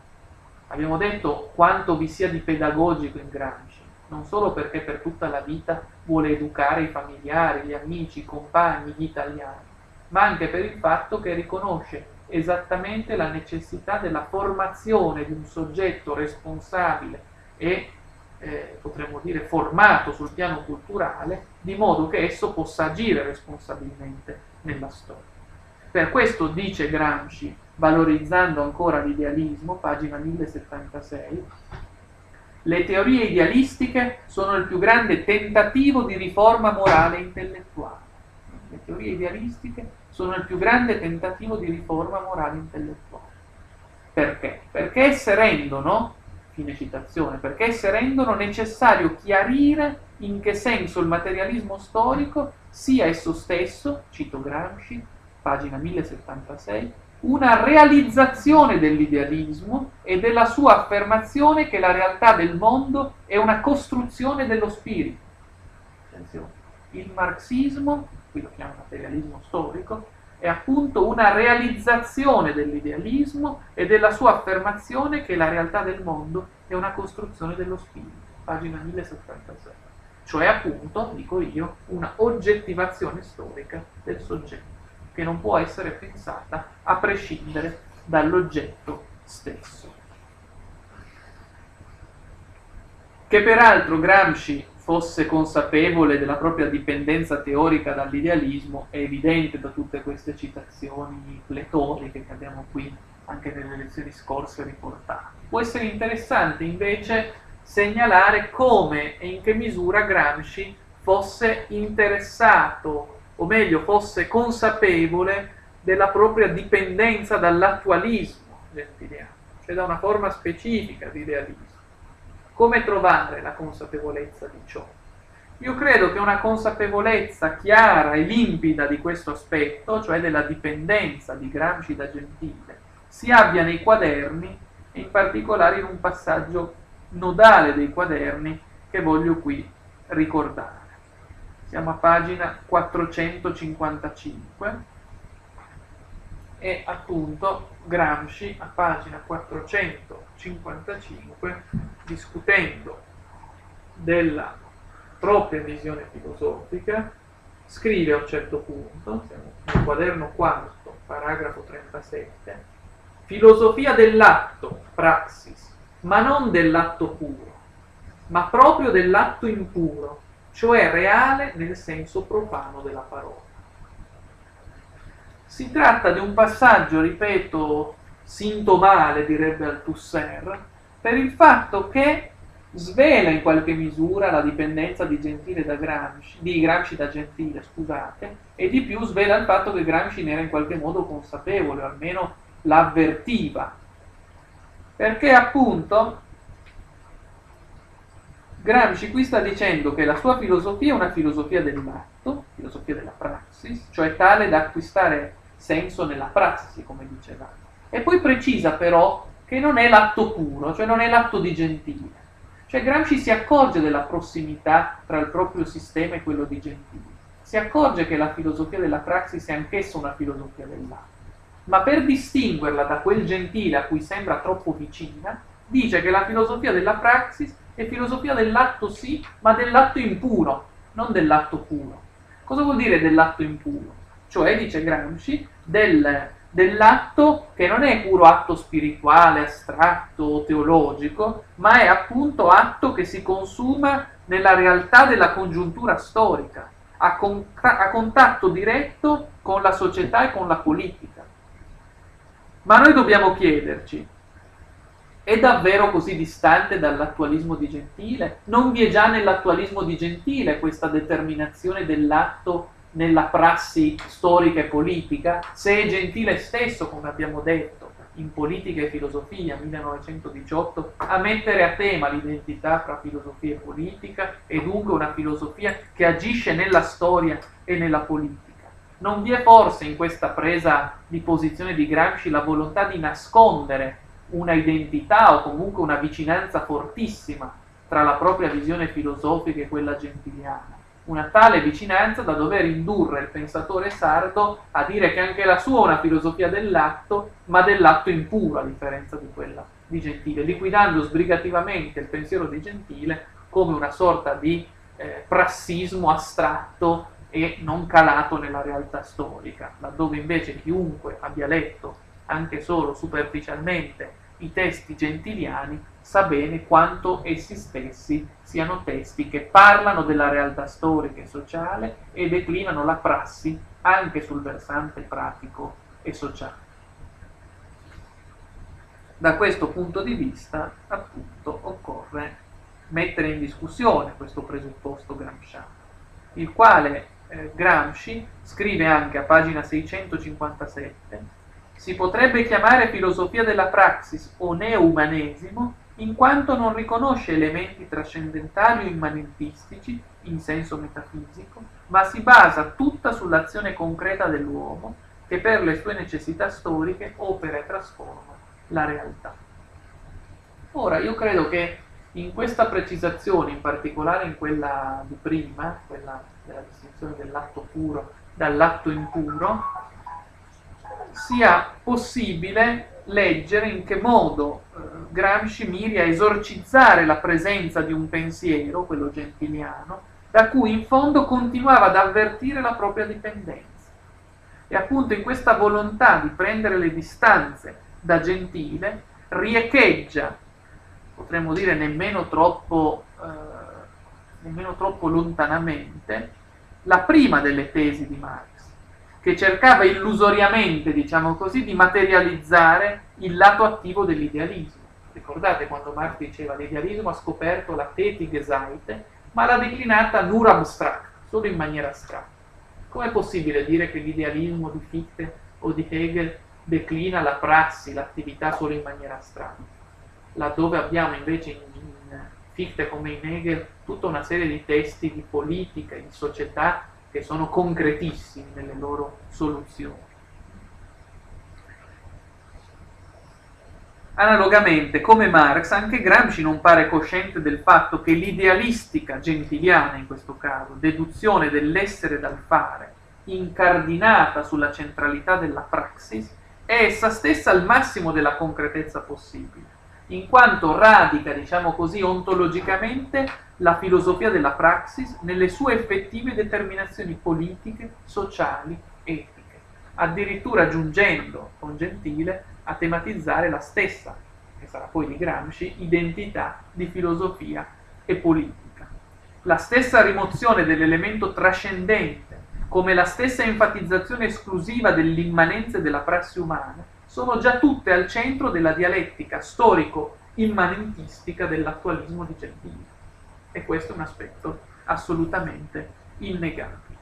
Abbiamo detto quanto vi sia di pedagogico in Gramsci non solo perché per tutta la vita vuole educare i familiari, gli amici, i compagni, gli italiani, ma anche per il fatto che riconosce esattamente la necessità della formazione di un soggetto responsabile e eh, potremmo dire formato sul piano culturale, di modo che esso possa agire responsabilmente nella storia. Per questo dice Gramsci, valorizzando ancora l'idealismo, pagina 1076, Le teorie idealistiche sono il più grande tentativo di riforma morale intellettuale. Le teorie idealistiche sono il più grande tentativo di riforma morale intellettuale. Perché? Perché esse rendono, fine citazione, perché esse rendono necessario chiarire in che senso il materialismo storico sia esso stesso, cito Gramsci, pagina 1076, una realizzazione dell'idealismo e della sua affermazione che la realtà del mondo è una costruzione dello spirito. Attenzione. Il marxismo, qui lo chiama materialismo storico, è appunto una realizzazione dell'idealismo e della sua affermazione che la realtà del mondo è una costruzione dello spirito. Pagina 1076. Cioè appunto, dico io, una oggettivazione storica del soggetto che non può essere pensata a prescindere dall'oggetto stesso. Che peraltro Gramsci fosse consapevole della propria dipendenza teorica dall'idealismo è evidente da tutte queste citazioni pletoriche che abbiamo qui anche nelle lezioni scorse riportate. Può essere interessante invece segnalare come e in che misura Gramsci fosse interessato o meglio fosse consapevole della propria dipendenza dall'attualismo gentiliano, cioè da una forma specifica di idealismo. Come trovare la consapevolezza di ciò? Io credo che una consapevolezza chiara e limpida di questo aspetto, cioè della dipendenza di Gramsci da Gentile, si abbia nei quaderni e in particolare in un passaggio nodale dei quaderni che voglio qui ricordare siamo a pagina 455 e appunto Gramsci a pagina 455 discutendo della propria visione filosofica scrive a un certo punto, siamo nel quaderno quarto, paragrafo 37, filosofia dell'atto, praxis, ma non dell'atto puro, ma proprio dell'atto impuro, cioè reale nel senso profano della parola. Si tratta di un passaggio, ripeto, sintomale, direbbe Althusser, per il fatto che svela in qualche misura la dipendenza di, Gentile da Gramsci, di Gramsci da Gentile, scusate, e di più svela il fatto che Gramsci ne era in qualche modo consapevole, o almeno l'avvertiva. Perché appunto Gramsci qui sta dicendo che la sua filosofia è una filosofia dell'atto, filosofia della praxis, cioè tale da acquistare senso nella prassi, come diceva. E poi precisa però che non è l'atto puro, cioè non è l'atto di Gentile. Cioè Gramsci si accorge della prossimità tra il proprio sistema e quello di Gentile. Si accorge che la filosofia della praxis è anch'essa una filosofia dell'atto. Ma per distinguerla da quel Gentile a cui sembra troppo vicina, dice che la filosofia della praxis è filosofia dell'atto sì, ma dell'atto impuro, non dell'atto puro. Cosa vuol dire dell'atto impuro? Cioè, dice Gramsci, del, dell'atto che non è puro atto spirituale, astratto o teologico, ma è appunto atto che si consuma nella realtà della congiuntura storica, a, con, a contatto diretto con la società e con la politica. Ma noi dobbiamo chiederci, è davvero così distante dall'attualismo di Gentile? Non vi è già nell'attualismo di Gentile questa determinazione dell'atto nella prassi storica e politica? Se è Gentile stesso, come abbiamo detto, in Politica e Filosofia 1918, a mettere a tema l'identità fra filosofia e politica e dunque una filosofia che agisce nella storia e nella politica. Non vi è forse in questa presa di posizione di Gramsci la volontà di nascondere una identità o comunque una vicinanza fortissima tra la propria visione filosofica e quella gentiliana. Una tale vicinanza da dover indurre il pensatore sardo a dire che anche la sua è una filosofia dell'atto, ma dell'atto impuro a differenza di quella di Gentile, liquidando sbrigativamente il pensiero di Gentile come una sorta di eh, prassismo astratto e non calato nella realtà storica, laddove invece chiunque abbia letto anche solo superficialmente i testi gentiliani sa bene quanto essi stessi siano testi che parlano della realtà storica e sociale e declinano la prassi anche sul versante pratico e sociale. Da questo punto di vista, appunto, occorre mettere in discussione questo presupposto gramsciano, il quale eh, Gramsci scrive anche a pagina 657 si potrebbe chiamare filosofia della praxis o neoumanesimo in quanto non riconosce elementi trascendentali o immanentistici in senso metafisico, ma si basa tutta sull'azione concreta dell'uomo che per le sue necessità storiche opera e trasforma la realtà. Ora, io credo che in questa precisazione, in particolare in quella di prima, quella della distinzione dell'atto puro dall'atto impuro, sia possibile leggere in che modo eh, Gramsci miri a esorcizzare la presenza di un pensiero, quello gentiliano, da cui in fondo continuava ad avvertire la propria dipendenza. E appunto in questa volontà di prendere le distanze da Gentile riecheggia, potremmo dire nemmeno troppo, eh, nemmeno troppo lontanamente, la prima delle tesi di Marx che cercava illusoriamente, diciamo così, di materializzare il lato attivo dell'idealismo. Ricordate quando Marx diceva l'idealismo ha scoperto la Tätige Seite, ma l'ha declinata nur abstract, solo in maniera astratta. Com'è possibile dire che l'idealismo di Fichte o di Hegel declina la prassi, l'attività solo in maniera astratta? Laddove abbiamo invece in, in Fichte come in Hegel tutta una serie di testi di politica, di società che sono concretissimi nelle loro soluzioni. Analogamente, come Marx, anche Gramsci non pare cosciente del fatto che l'idealistica gentiliana, in questo caso, deduzione dell'essere dal fare, incardinata sulla centralità della praxis, è essa stessa al massimo della concretezza possibile, in quanto radica, diciamo così, ontologicamente la filosofia della praxis nelle sue effettive determinazioni politiche, sociali, etiche, addirittura giungendo con Gentile a tematizzare la stessa, che sarà poi di Gramsci, identità di filosofia e politica. La stessa rimozione dell'elemento trascendente, come la stessa enfatizzazione esclusiva dell'immanenza della prassi umana, sono già tutte al centro della dialettica storico-immanentistica dell'attualismo di Gentile e questo è un aspetto assolutamente innegabile.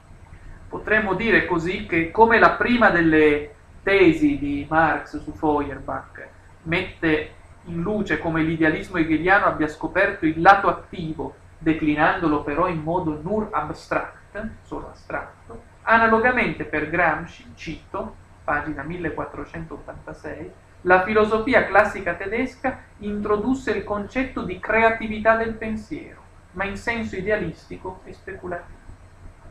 Potremmo dire così che come la prima delle tesi di Marx su Feuerbach mette in luce come l'idealismo hegeliano abbia scoperto il lato attivo, declinandolo però in modo nur abstract, solo astratto, analogamente per Gramsci, cito, pagina 1486, la filosofia classica tedesca introdusse il concetto di creatività del pensiero, ma in senso idealistico e speculativo,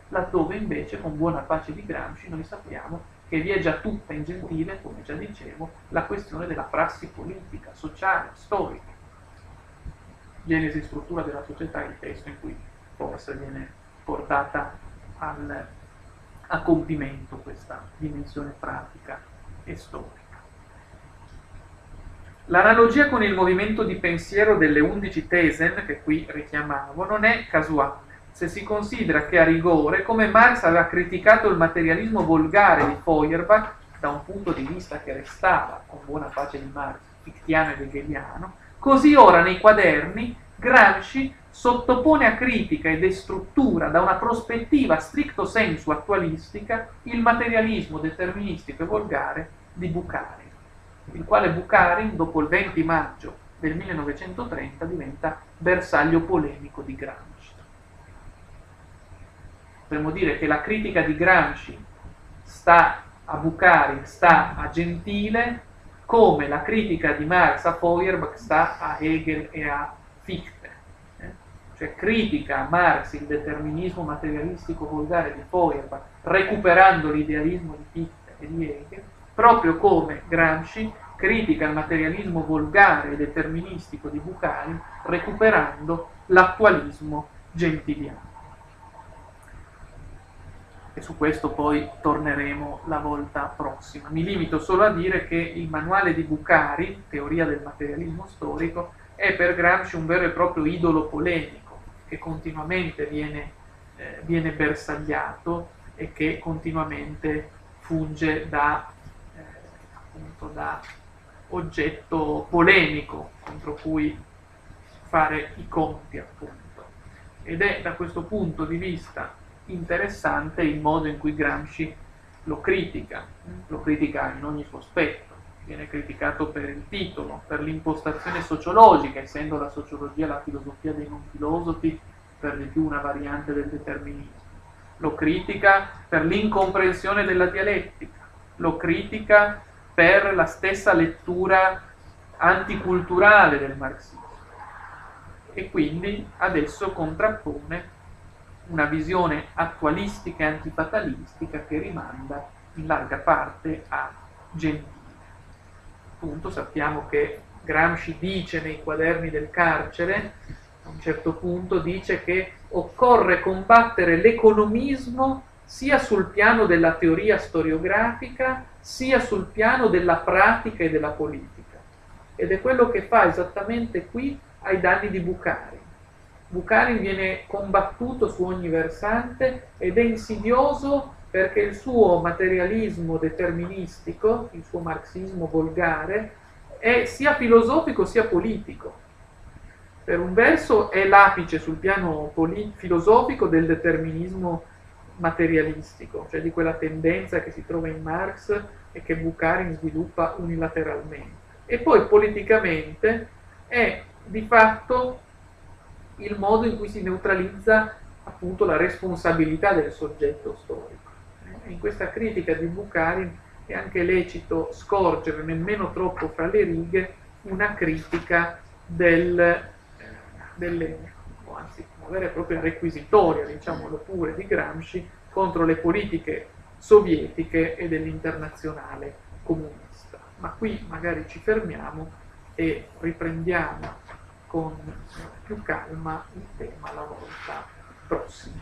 laddove invece con buona pace di Gramsci noi sappiamo che vi è già tutta in gentile, come già dicevo, la questione della prassi politica, sociale, storica. Genesi e struttura della società è il testo in cui forse viene portata al, a compimento questa dimensione pratica e storica. L'analogia con il movimento di pensiero delle undici Tesen, che qui richiamavo, non è casuale, se si considera che a rigore, come Marx aveva criticato il materialismo volgare di Feuerbach, da un punto di vista che restava, con buona pace di Marx, fictiano ed hegeliano, così ora nei quaderni Gramsci sottopone a critica e destruttura da una prospettiva stricto sensu attualistica il materialismo deterministico e volgare di Bucari il quale Bukharin, dopo il 20 maggio del 1930, diventa bersaglio polemico di Gramsci. Potremmo dire che la critica di Gramsci sta a Bukharin, sta a Gentile, come la critica di Marx a Feuerbach sta a Hegel e a Fichte. Eh? Cioè critica a Marx il determinismo materialistico volgare di Feuerbach, recuperando l'idealismo di Fichte e di Hegel, proprio come Gramsci critica il materialismo volgare e deterministico di Bucari, recuperando l'attualismo gentiliano. E su questo poi torneremo la volta prossima. Mi limito solo a dire che il manuale di Bucari, Teoria del materialismo storico, è per Gramsci un vero e proprio idolo polemico, che continuamente viene, eh, viene bersagliato e che continuamente funge da appunto da oggetto polemico contro cui fare i conti appunto. Ed è da questo punto di vista interessante il modo in cui Gramsci lo critica, lo critica in ogni suo aspetto viene criticato per il titolo, per l'impostazione sociologica, essendo la sociologia la filosofia dei non filosofi, per di più una variante del determinismo. Lo critica per l'incomprensione della dialettica, lo critica per la stessa lettura anticulturale del marxismo. E quindi adesso contrappone una visione attualistica e antifatalistica che rimanda in larga parte a Gentile. Appunto sappiamo che Gramsci dice nei quaderni del carcere, a un certo punto dice che occorre combattere l'economismo sia sul piano della teoria storiografica, sia sul piano della pratica e della politica. Ed è quello che fa esattamente qui ai danni di Bucari. Bucari viene combattuto su ogni versante ed è insidioso perché il suo materialismo deterministico, il suo marxismo volgare, è sia filosofico sia politico. Per un verso è l'apice sul piano polit- filosofico del determinismo materialistico, cioè di quella tendenza che si trova in Marx e che Bukharin sviluppa unilateralmente. E poi politicamente è di fatto il modo in cui si neutralizza appunto la responsabilità del soggetto storico in questa critica di Bukharin è anche lecito scorgere nemmeno troppo fra le righe una critica del, eh, delle, o anzi vera e propria requisitoria, diciamolo pure, di Gramsci contro le politiche sovietiche e dell'internazionale comunista. Ma qui magari ci fermiamo e riprendiamo con più calma il tema la volta prossima.